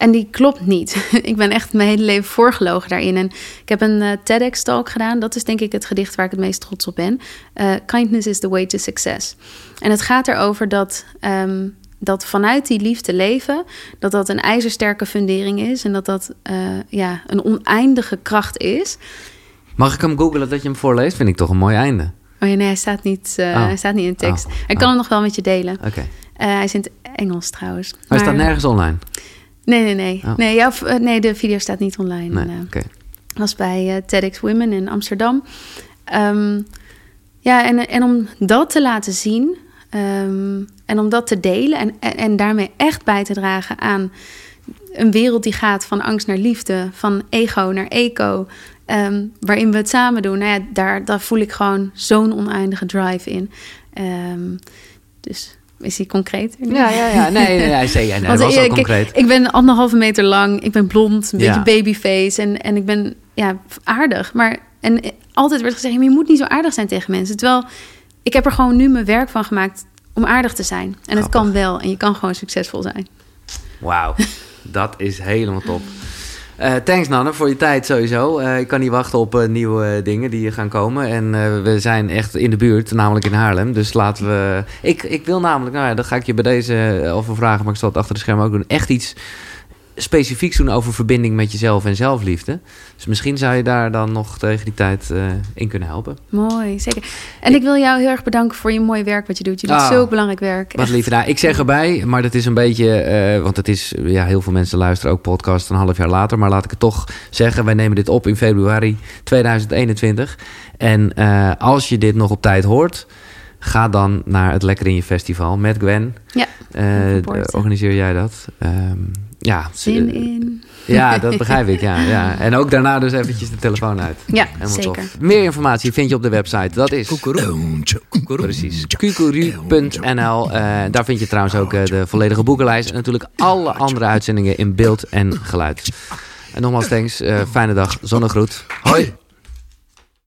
en die klopt niet. ik ben echt mijn hele leven voorgelogen daarin. En ik heb een uh, TEDx-talk gedaan. Dat is denk ik het gedicht waar ik het meest trots op ben. Uh, Kindness is the way to success. En het gaat erover dat um, dat vanuit die liefde leven, dat dat een ijzersterke fundering is en dat dat uh, ja, een oneindige kracht is. Mag ik hem googlen dat je hem voorleest? Vind ik toch een mooi einde. Oh ja, nee, hij staat niet, uh, oh. hij staat niet in tekst. Oh. Ik kan oh. hem nog wel met je delen. Oké. Okay. Uh, hij is in het Engels trouwens. Maar hij staat nergens online? Nee, nee, nee. Oh. Nee, nee, de video staat niet online. Nee, oké. Okay. was bij TEDx Women in Amsterdam. Um, ja, en, en om dat te laten zien... Um, en om dat te delen en, en, en, daarmee echt bij te dragen aan een wereld die gaat van angst naar liefde, van ego naar eco, um, waarin we het samen doen, nou ja, daar, daar voel ik gewoon zo'n oneindige drive in. Um, dus is hij concreet? Ja, ja, ja. Nee, nee, nee, zeker. Nee, was ook ik, concreet. Ik ben anderhalve meter lang, ik ben blond, een ja. beetje babyface en, en ik ben ja, aardig. Maar en altijd werd gezegd, je moet niet zo aardig zijn tegen mensen. Terwijl ik heb er gewoon nu mijn werk van gemaakt om aardig te zijn. En Grappig. het kan wel. En je kan gewoon succesvol zijn. Wauw, dat is helemaal top. Uh, thanks Nanne voor je tijd sowieso. Uh, ik kan niet wachten op uh, nieuwe dingen die gaan komen. En we zijn echt in de buurt, namelijk in Haarlem. Dus laten we... Ik, ik wil namelijk, nou ja, dat ga ik je bij deze over vragen... maar ik zal het achter de schermen ook doen. Echt iets specifiek doen over verbinding met jezelf en zelfliefde. Dus misschien zou je daar dan nog tegen die tijd uh, in kunnen helpen. Mooi, zeker. En ik wil jou heel erg bedanken voor je mooie werk wat je doet. Je doet oh, zulk belangrijk werk. Wat lief. Nou, ik zeg erbij, maar dat is een beetje... Uh, want het is, ja, heel veel mensen luisteren ook podcast een half jaar later. Maar laat ik het toch zeggen. Wij nemen dit op in februari 2021. En uh, als je dit nog op tijd hoort... Ga dan naar het Lekker in je Festival met Gwen. Ja, organiseer jij dat? Um, ja, zin in. Ja, dat begrijp ik. Ja, ja. En ook daarna dus eventjes de telefoon uit. Ja, Helemaal zeker. Tof. Meer informatie vind je op de website. Dat is precies kukuru.nl. Uh, daar vind je trouwens ook uh, de volledige boekenlijst en natuurlijk alle andere uitzendingen in beeld en geluid. En nogmaals thanks. Uh, fijne dag. Zonnegroet. Hoi.